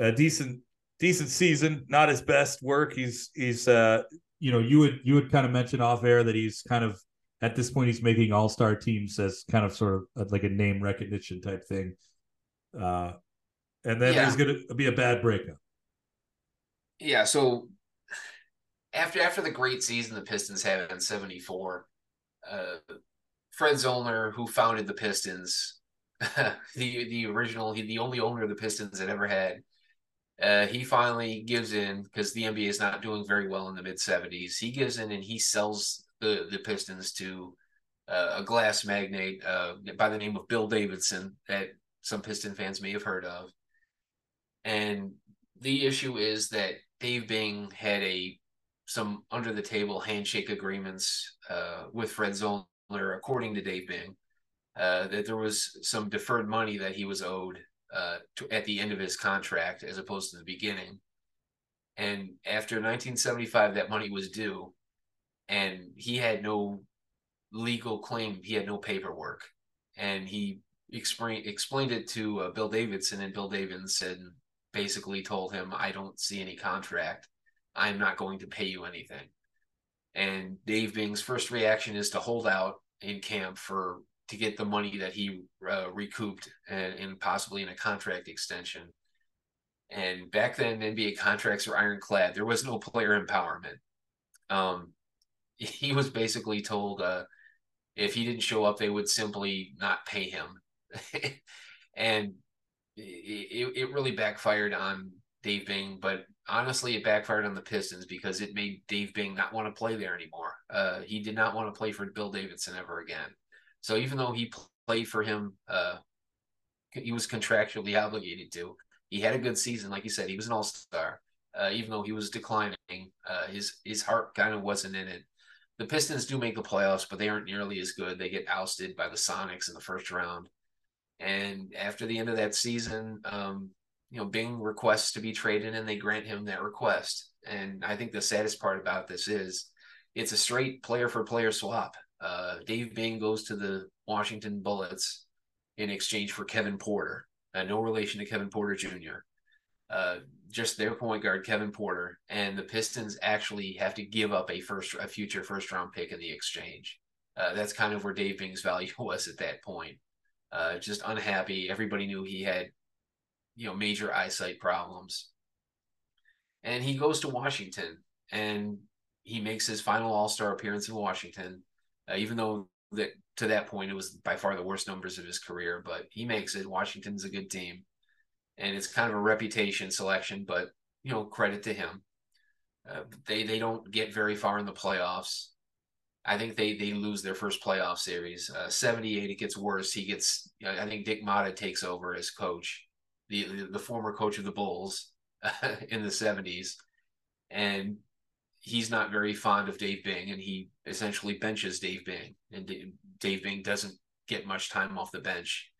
A decent, decent season. Not his best work. He's he's uh, you know, you would you would kind of mention off air that he's kind of at this point he's making all star teams as kind of sort of like a name recognition type thing. Uh, and then yeah. there's going to be a bad breakup. Yeah. So after after the great season the Pistons had in '74, uh, Fred Zollner, who founded the Pistons, (laughs) the the original, he, the only owner of the Pistons that ever had. Uh, he finally gives in because the NBA is not doing very well in the mid '70s. He gives in and he sells the the Pistons to uh, a glass magnate uh, by the name of Bill Davidson that some Piston fans may have heard of. And the issue is that Dave Bing had a some under the table handshake agreements uh, with Fred Zollner, according to Dave Bing, uh, that there was some deferred money that he was owed uh, to, at the end of his contract as opposed to the beginning. And after 1975, that money was due, and he had no legal claim. He had no paperwork, and he explained explained it to uh, Bill Davidson, and Bill Davidson basically told him, "I don't see any contract. I'm not going to pay you anything." And Dave Bing's first reaction is to hold out in camp for to get the money that he uh, recouped and, and possibly in a contract extension. And back then, NBA contracts were ironclad. There was no player empowerment. Um, he was basically told uh, if he didn't show up, they would simply not pay him. (laughs) and it, it really backfired on Dave Bing, but honestly, it backfired on the Pistons because it made Dave Bing not want to play there anymore. Uh, he did not want to play for Bill Davidson ever again. So even though he played for him, uh, he was contractually obligated to. He had a good season, like you said. He was an all star. Uh, even though he was declining, uh, his his heart kind of wasn't in it. The Pistons do make the playoffs, but they aren't nearly as good. They get ousted by the Sonics in the first round. And after the end of that season, um, you know, Bing requests to be traded and they grant him that request. And I think the saddest part about this is it's a straight player for player swap. Uh, Dave Bing goes to the Washington Bullets in exchange for Kevin Porter, uh, no relation to Kevin Porter Jr. Uh, just their point guard, Kevin Porter, and the Pistons actually have to give up a first, a future first round pick in the exchange. Uh, that's kind of where Dave Bing's value (laughs) was at that point. Uh, just unhappy. Everybody knew he had, you know, major eyesight problems. And he goes to Washington and he makes his final All Star appearance in Washington, uh, even though that to that point it was by far the worst numbers of his career. But he makes it. Washington's a good team, and it's kind of a reputation selection. But you know, credit to him. Uh, they they don't get very far in the playoffs. I think they they lose their first playoff series. Uh, 78, it gets worse. He gets, I think Dick Motta takes over as coach, the the, the former coach of the Bulls (laughs) in the 70s, and he's not very fond of Dave Bing, and he essentially benches Dave Bing, and Dave Bing doesn't get much time off the bench,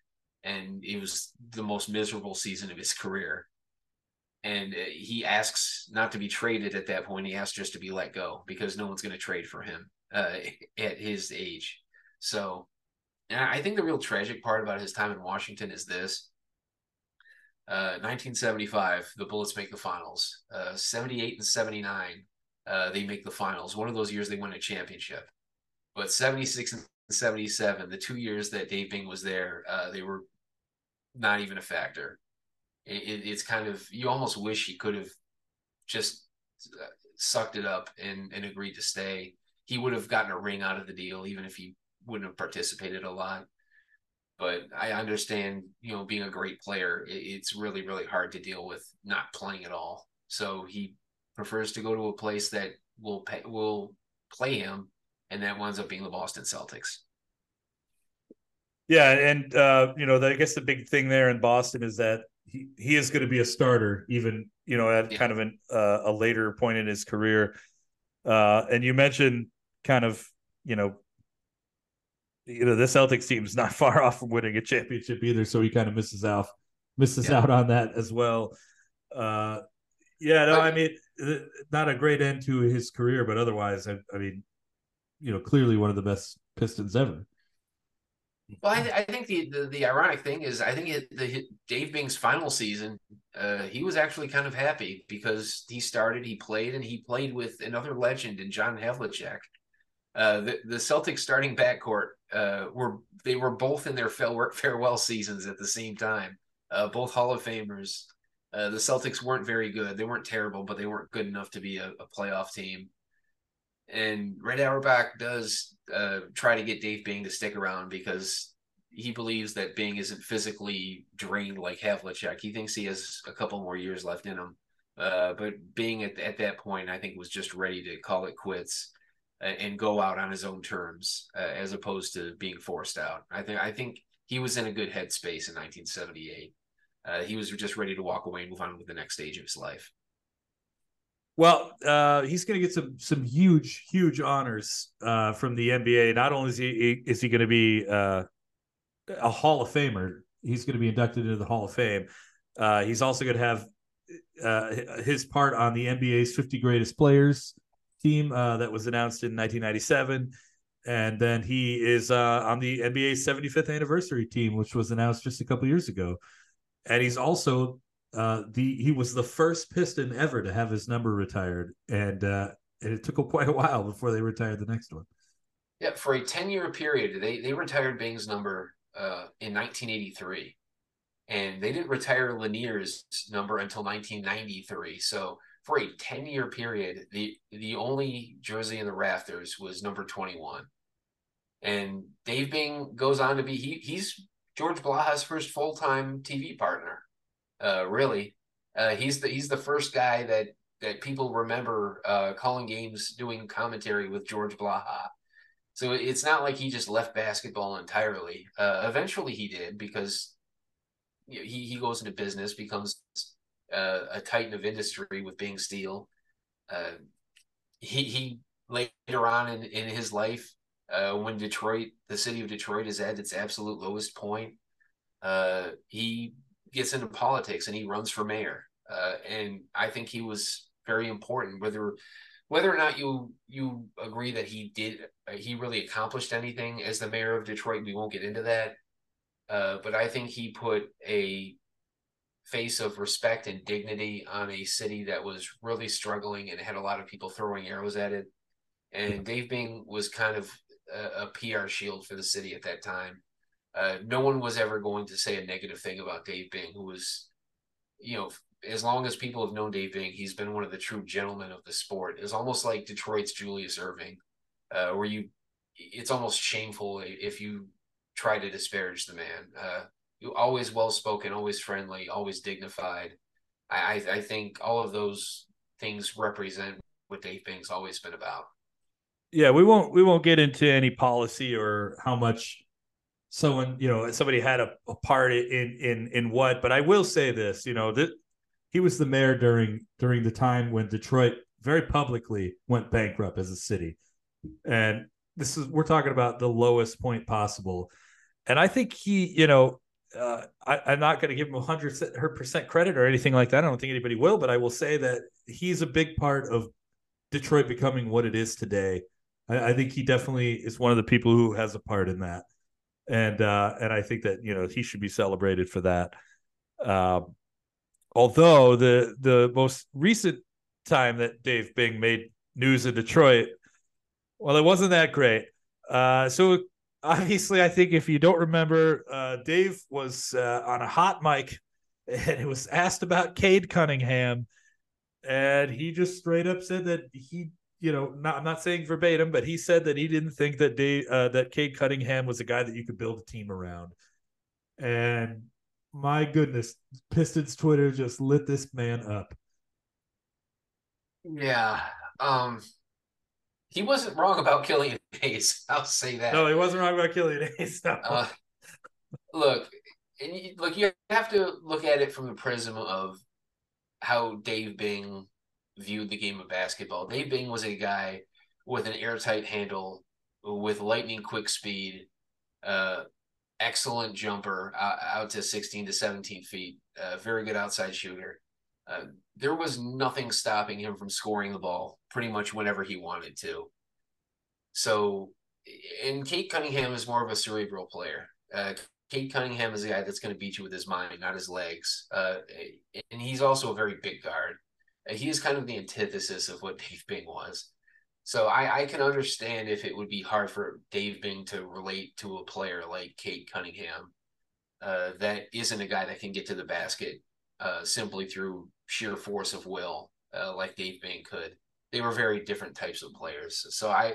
and it was the most miserable season of his career. And uh, he asks not to be traded at that point. He asks just to be let go because no one's going to trade for him uh, (laughs) at his age. So, and I think the real tragic part about his time in Washington is this. Uh, 1975, the Bullets make the finals. Uh, 78 and 79, uh, they make the finals. One of those years they win a championship. But 76 and 77, the two years that Dave Bing was there, uh, they were not even a factor. It, it, it's kind of you almost wish he could have just uh, sucked it up and, and agreed to stay he would have gotten a ring out of the deal, even if he wouldn't have participated a lot. But I understand, you know, being a great player, it's really, really hard to deal with not playing at all. So he prefers to go to a place that will pay, will play him, and that winds up being the Boston Celtics. Yeah, and uh, you know, the, I guess the big thing there in Boston is that he, he is going to be a starter, even you know, at yeah. kind of an, uh, a later point in his career. Uh, and you mentioned kind of, you know, you know, the Celtics team's not (laughs) far off from winning a championship either, so he kind of misses out misses yeah. out on that as well. Uh, yeah, no, I mean, not a great end to his career, but otherwise, I, I mean, you know, clearly one of the best Pistons ever. Well, I, th- I think the, the, the ironic thing is, I think it, the Dave Bing's final season, uh, he was actually kind of happy because he started, he played, and he played with another legend in John Havlicek. Uh, the, the Celtics starting backcourt uh, were they were both in their farewell seasons at the same time. Uh, both Hall of Famers. Uh, the Celtics weren't very good. They weren't terrible, but they weren't good enough to be a, a playoff team. And Red Auerbach does uh, try to get Dave Bing to stick around because he believes that Bing isn't physically drained like Havlicek. He thinks he has a couple more years left in him. Uh, but Bing at, at that point, I think, was just ready to call it quits and go out on his own terms uh, as opposed to being forced out. I think I think he was in a good headspace in 1978. Uh, he was just ready to walk away and move on with the next stage of his life. Well, uh, he's going to get some some huge huge honors uh, from the NBA. Not only is he is he going to be uh, a Hall of Famer, he's going to be inducted into the Hall of Fame. Uh, he's also going to have his part on the NBA's 50 greatest players team uh, that was announced in 1997. and then he is uh, on the NBA's 75th anniversary team, which was announced just a couple years ago. And he's also uh, the he was the first Piston ever to have his number retired, and uh, and it took (laughs) quite a while before they retired the next one. Yeah, for a ten year period, they they retired Bing's number uh, in 1983, and they didn't retire Lanier's number until 1993. So for a 10 year period, the the only jersey in the rafters was number 21. And Dave Bing goes on to be he he's George Blaha's first full time TV partner. Uh, really, uh, he's the he's the first guy that that people remember uh, calling games, doing commentary with George Blaha. So it's not like he just left basketball entirely. Uh, eventually, he did because he he goes into business, becomes uh, a titan of industry with Bing Steel. Uh, he he later on in, in his life uh, when Detroit, the city of Detroit, is at its absolute lowest point. Uh, he gets into politics and he runs for mayor. Uh, and I think he was very important. Whether whether or not you you agree that he did uh, he really accomplished anything as the mayor of Detroit, we won't get into that. Uh, but I think he put a face of respect and dignity on a city that was really struggling and had a lot of people throwing arrows at it. And Dave Bing was kind of a, a PR shield for the city at that time. Uh, no one was ever going to say a negative thing about Dave Bing, who was, you know, as long as people have known Dave Bing, he's been one of the true gentlemen of the sport. It's almost like Detroit's Julius Erving, uh, where you, it's almost shameful if you try to disparage the man. Uh, always well spoken, always friendly, always dignified. I, I, I think all of those things represent what Dave Bing's always been about yeah, we won't we won't get into any policy or how much someone you know somebody had a, a part in in in what, but I will say this, you know that he was the mayor during during the time when Detroit very publicly went bankrupt as a city, and this is we're talking about the lowest point possible, and I think he you know uh, I, am not going to give him a hundred percent credit or anything like that. I don't think anybody will, but I will say that he's a big part of Detroit becoming what it is today. I, I, think he definitely is one of the people who has a part in that, and uh, and I think that you know he should be celebrated for that. Um, although the the most recent time that Dave Bing made news in Detroit, well, it wasn't that great. Uh, so obviously, I think if you don't remember, uh, Dave was uh, on a hot mic (laughs) and it was asked about Cade Cunningham, and he just straight up said that he you know, not, I'm not saying verbatim, but he said that he didn't think that Dave, uh, that Cade Cunningham was a guy that you could build a team around. And my goodness, Pistons Twitter just lit this man up. Yeah. Um, he wasn't wrong about Killian Hayes. (laughs) I'll say that. No, he wasn't wrong about Killian Hayes. No. Uh, look, and you, look, you have to look at it from the prism of how Dave Bing viewed the game of basketball. Dave Bing was a guy with an airtight handle, with lightning quick speed, uh, excellent jumper out, out, to 16 to 17 feet, uh, very good outside shooter. Uh, there was nothing stopping him from scoring the ball pretty much whenever he wanted to. So, and Cade Cunningham is more of a cerebral player. Uh, Cade Cunningham is a guy that's going to beat you with his mind, not his legs. Uh, and he's also a very big guard he is kind of the antithesis of what Dave Bing was. So I, I can understand if it would be hard for Dave Bing to relate to a player like Cade Cunningham uh, that isn't a guy that can get to the basket uh, simply through sheer force of will, uh, like Dave Bing could. They were very different types of players. So I,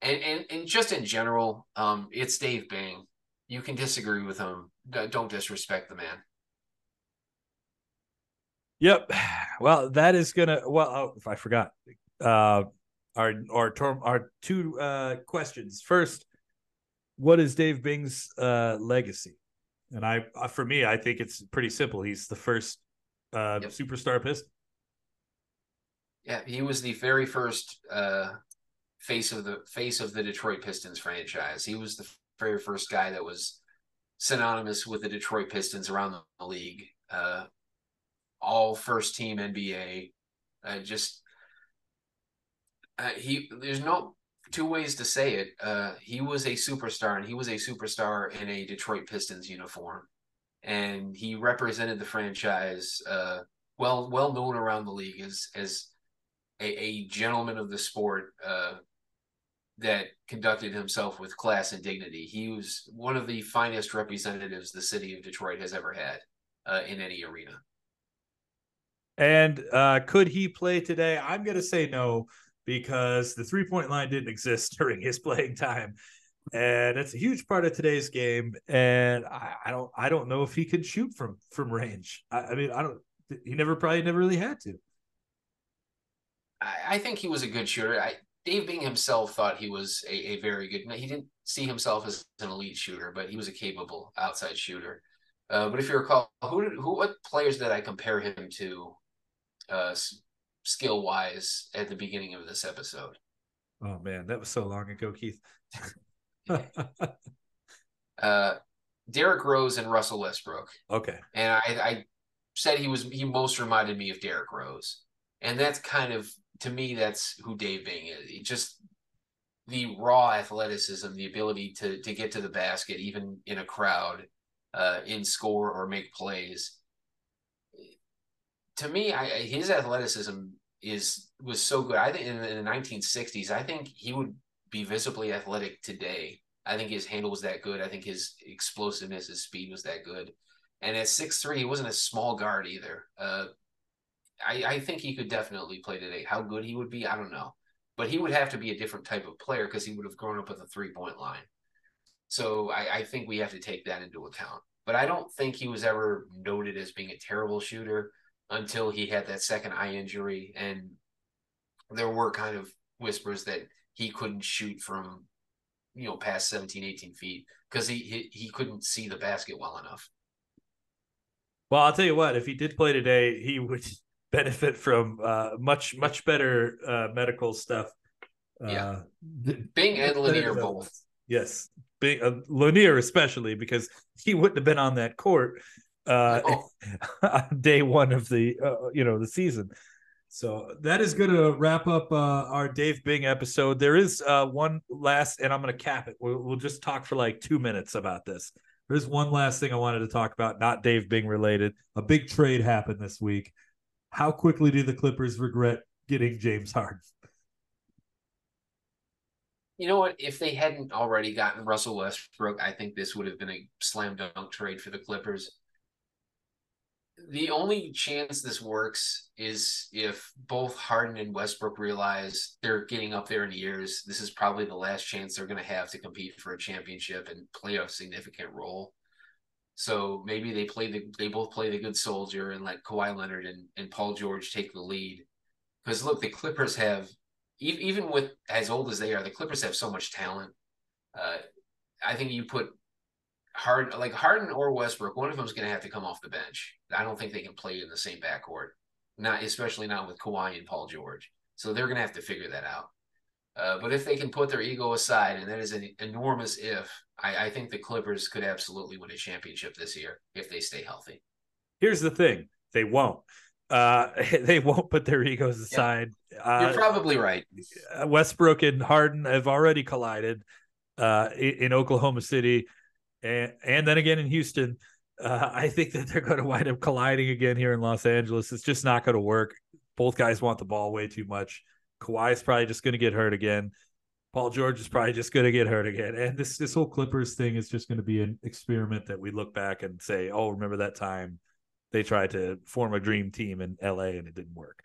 and and, and just in general, um, it's Dave Bing. You can disagree with him. Don't disrespect the man. Yep. Well, that is gonna. Well, oh, if I forgot, uh, our our our two uh, questions. First, what is Dave Bing's uh, legacy? And I, uh, for me, I think it's pretty simple. He's the first uh, yep. superstar piston. Yeah, he was the very first uh, face of the face of the Detroit Pistons franchise. He was the very first guy that was synonymous with the Detroit Pistons around the league. Uh, all first team NBA. Uh, just uh, he there's no two ways to say it. Uh, he was a superstar, and he was a superstar in a Detroit Pistons uniform, and he represented the franchise uh, well, well known around the league as as a, a gentleman of the sport uh, that conducted himself with class and dignity. He was one of the finest representatives the city of Detroit has ever had uh, in any arena. And uh, could he play today? I'm going to say no because the three point line didn't exist (laughs) during his playing time. And it's a huge part of today's game. And I, I don't I don't know if he can shoot from from range. I, I, mean, I don't he never probably never really had to. I, I think he was a good shooter. I Dave Bing himself thought he was a, a very good he didn't see himself as an elite shooter, but he was a capable outside shooter. Uh, but if you recall, who did who what players did I compare him to uh, skill wise at the beginning of this episode. Oh man, that was so long ago, Keith. (laughs) uh, Derrick Rose and Russell Westbrook. Okay. And I, I said he was he most reminded me of Derrick Rose, and that's kind of to me that's who Dave Bing is. Just the raw athleticism, the ability to to get to the basket even in a crowd, uh, in score or make plays to me, I, his athleticism is was so good. I think in, in the 1960s, I think he would be visibly athletic today. I think his handle was that good. I think his explosiveness, his speed was that good. And at six three, he wasn't a small guard either. Uh, I, I think he could definitely play today. How good he would be, I don't know. But he would have to be a different type of player because he would have grown up with a three point line. So I, I think we have to take that into account. But I don't think he was ever noted as being a terrible shooter until he had that second eye injury. And there were kind of whispers that he couldn't shoot from, you know, past 17, 18 feet because he, he, he couldn't see the basket well enough. Well, I'll tell you what, if he did play today, he would (laughs) benefit from uh, much, much better uh, medical stuff. Yeah. Uh, Bing and Lanier both. Yes. Bing, uh, Lanier especially because he wouldn't have been on that court uh, oh. (laughs) on day one of the uh, you know the season. So that is going to wrap up uh, our Dave Bing episode. There is uh, one last, and I'm going to cap it. We'll, we'll, just talk for like two minutes about this. There's one last thing I wanted to talk about, not Dave Bing related. A big trade happened this week. How quickly do the Clippers regret getting James Harden? You know what? If they hadn't already gotten Russell Westbrook, I think this would have been a slam dunk trade for the Clippers the only chance this works is if both Harden and Westbrook realize they're getting up there in years. This is probably the last chance they're going to have to compete for a championship and play a significant role. So maybe they play the they both play the good soldier and let Kawhi Leonard and, and Paul George take the lead. Because look, the Clippers have even with as old as they are, the Clippers have so much talent. Uh, I think you put Harden, like Harden or Westbrook, one of them is going to have to come off the bench. I don't think they can play in the same backcourt, not especially not with Kawhi and Paul George. So they're going to have to figure that out. Uh, but if they can put their ego aside, and that is an enormous if, I, I think the Clippers could absolutely win a championship this year if they stay healthy. Here's the thing: they won't. Uh, (laughs) they won't put their egos aside. Yeah. You're uh, probably right. Westbrook and Harden have already collided uh, in Oklahoma City and and then again in Houston. Uh, I think that they're going to wind up colliding again here in Los Angeles. It's just not going to work. Both guys want the ball way too much. Kawhi is probably just going to get hurt again. Paul George is probably just going to get hurt again. And this this whole Clippers thing is just going to be an experiment that we look back and say, "Oh, remember that time they tried to form a dream team in LA and it didn't work."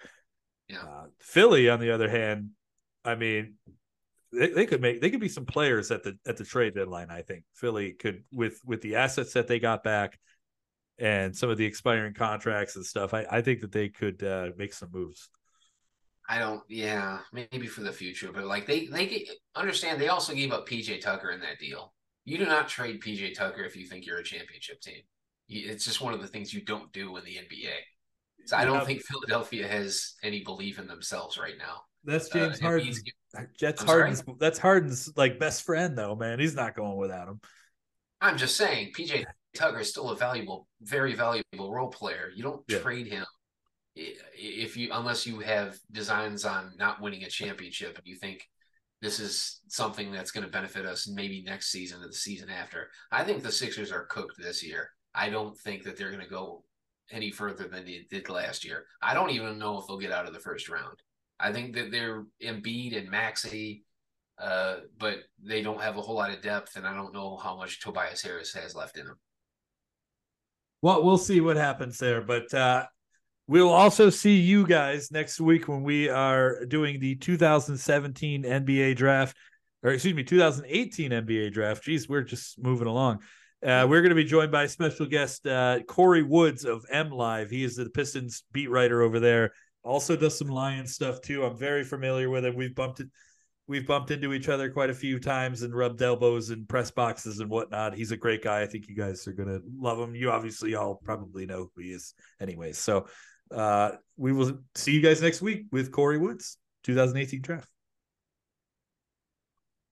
Yeah. Uh, Philly, on the other hand, I mean, they, they could make they could be some players at the at the trade deadline. I think Philly could with with the assets that they got back and some of the expiring contracts and stuff. I, I think that they could uh, make some moves. I don't. Yeah, maybe for the future, but like they they get, understand they also gave up PJ Tucker in that deal. You do not trade PJ Tucker if you think you're a championship team. It's just one of the things you don't do in the NBA. So I don't think Philadelphia has any belief in themselves right now. That's uh, James uh, Harden. That's Harden's. Sorry? That's Harden's like best friend, though. Man, he's not going without him. I'm just saying, PJ Tucker is still a valuable, very valuable role player. You don't yeah. trade him if you unless you have designs on not winning a championship and you think this is something that's going to benefit us maybe next season or the season after. I think the Sixers are cooked this year. I don't think that they're going to go any further than they did last year. I don't even know if they'll get out of the first round. I think that they're Embiid and Maxey, uh, but they don't have a whole lot of depth, and I don't know how much Tobias Harris has left in him. Well, we'll see what happens there, but uh, we'll also see you guys next week when we are doing the 2017 NBA draft, or excuse me, 2018 NBA draft. Geez, we're just moving along. Uh, we're going to be joined by special guest uh, Corey Woods of MLive. He is the Pistons beat writer over there. Also does some lion stuff too. I'm very familiar with him. We've bumped it we've bumped into each other quite a few times and rubbed elbows and press boxes and whatnot. He's a great guy. I think you guys are gonna love him. You obviously all probably know who he is, anyways. So uh, we will see you guys next week with Corey Woods, 2018 draft.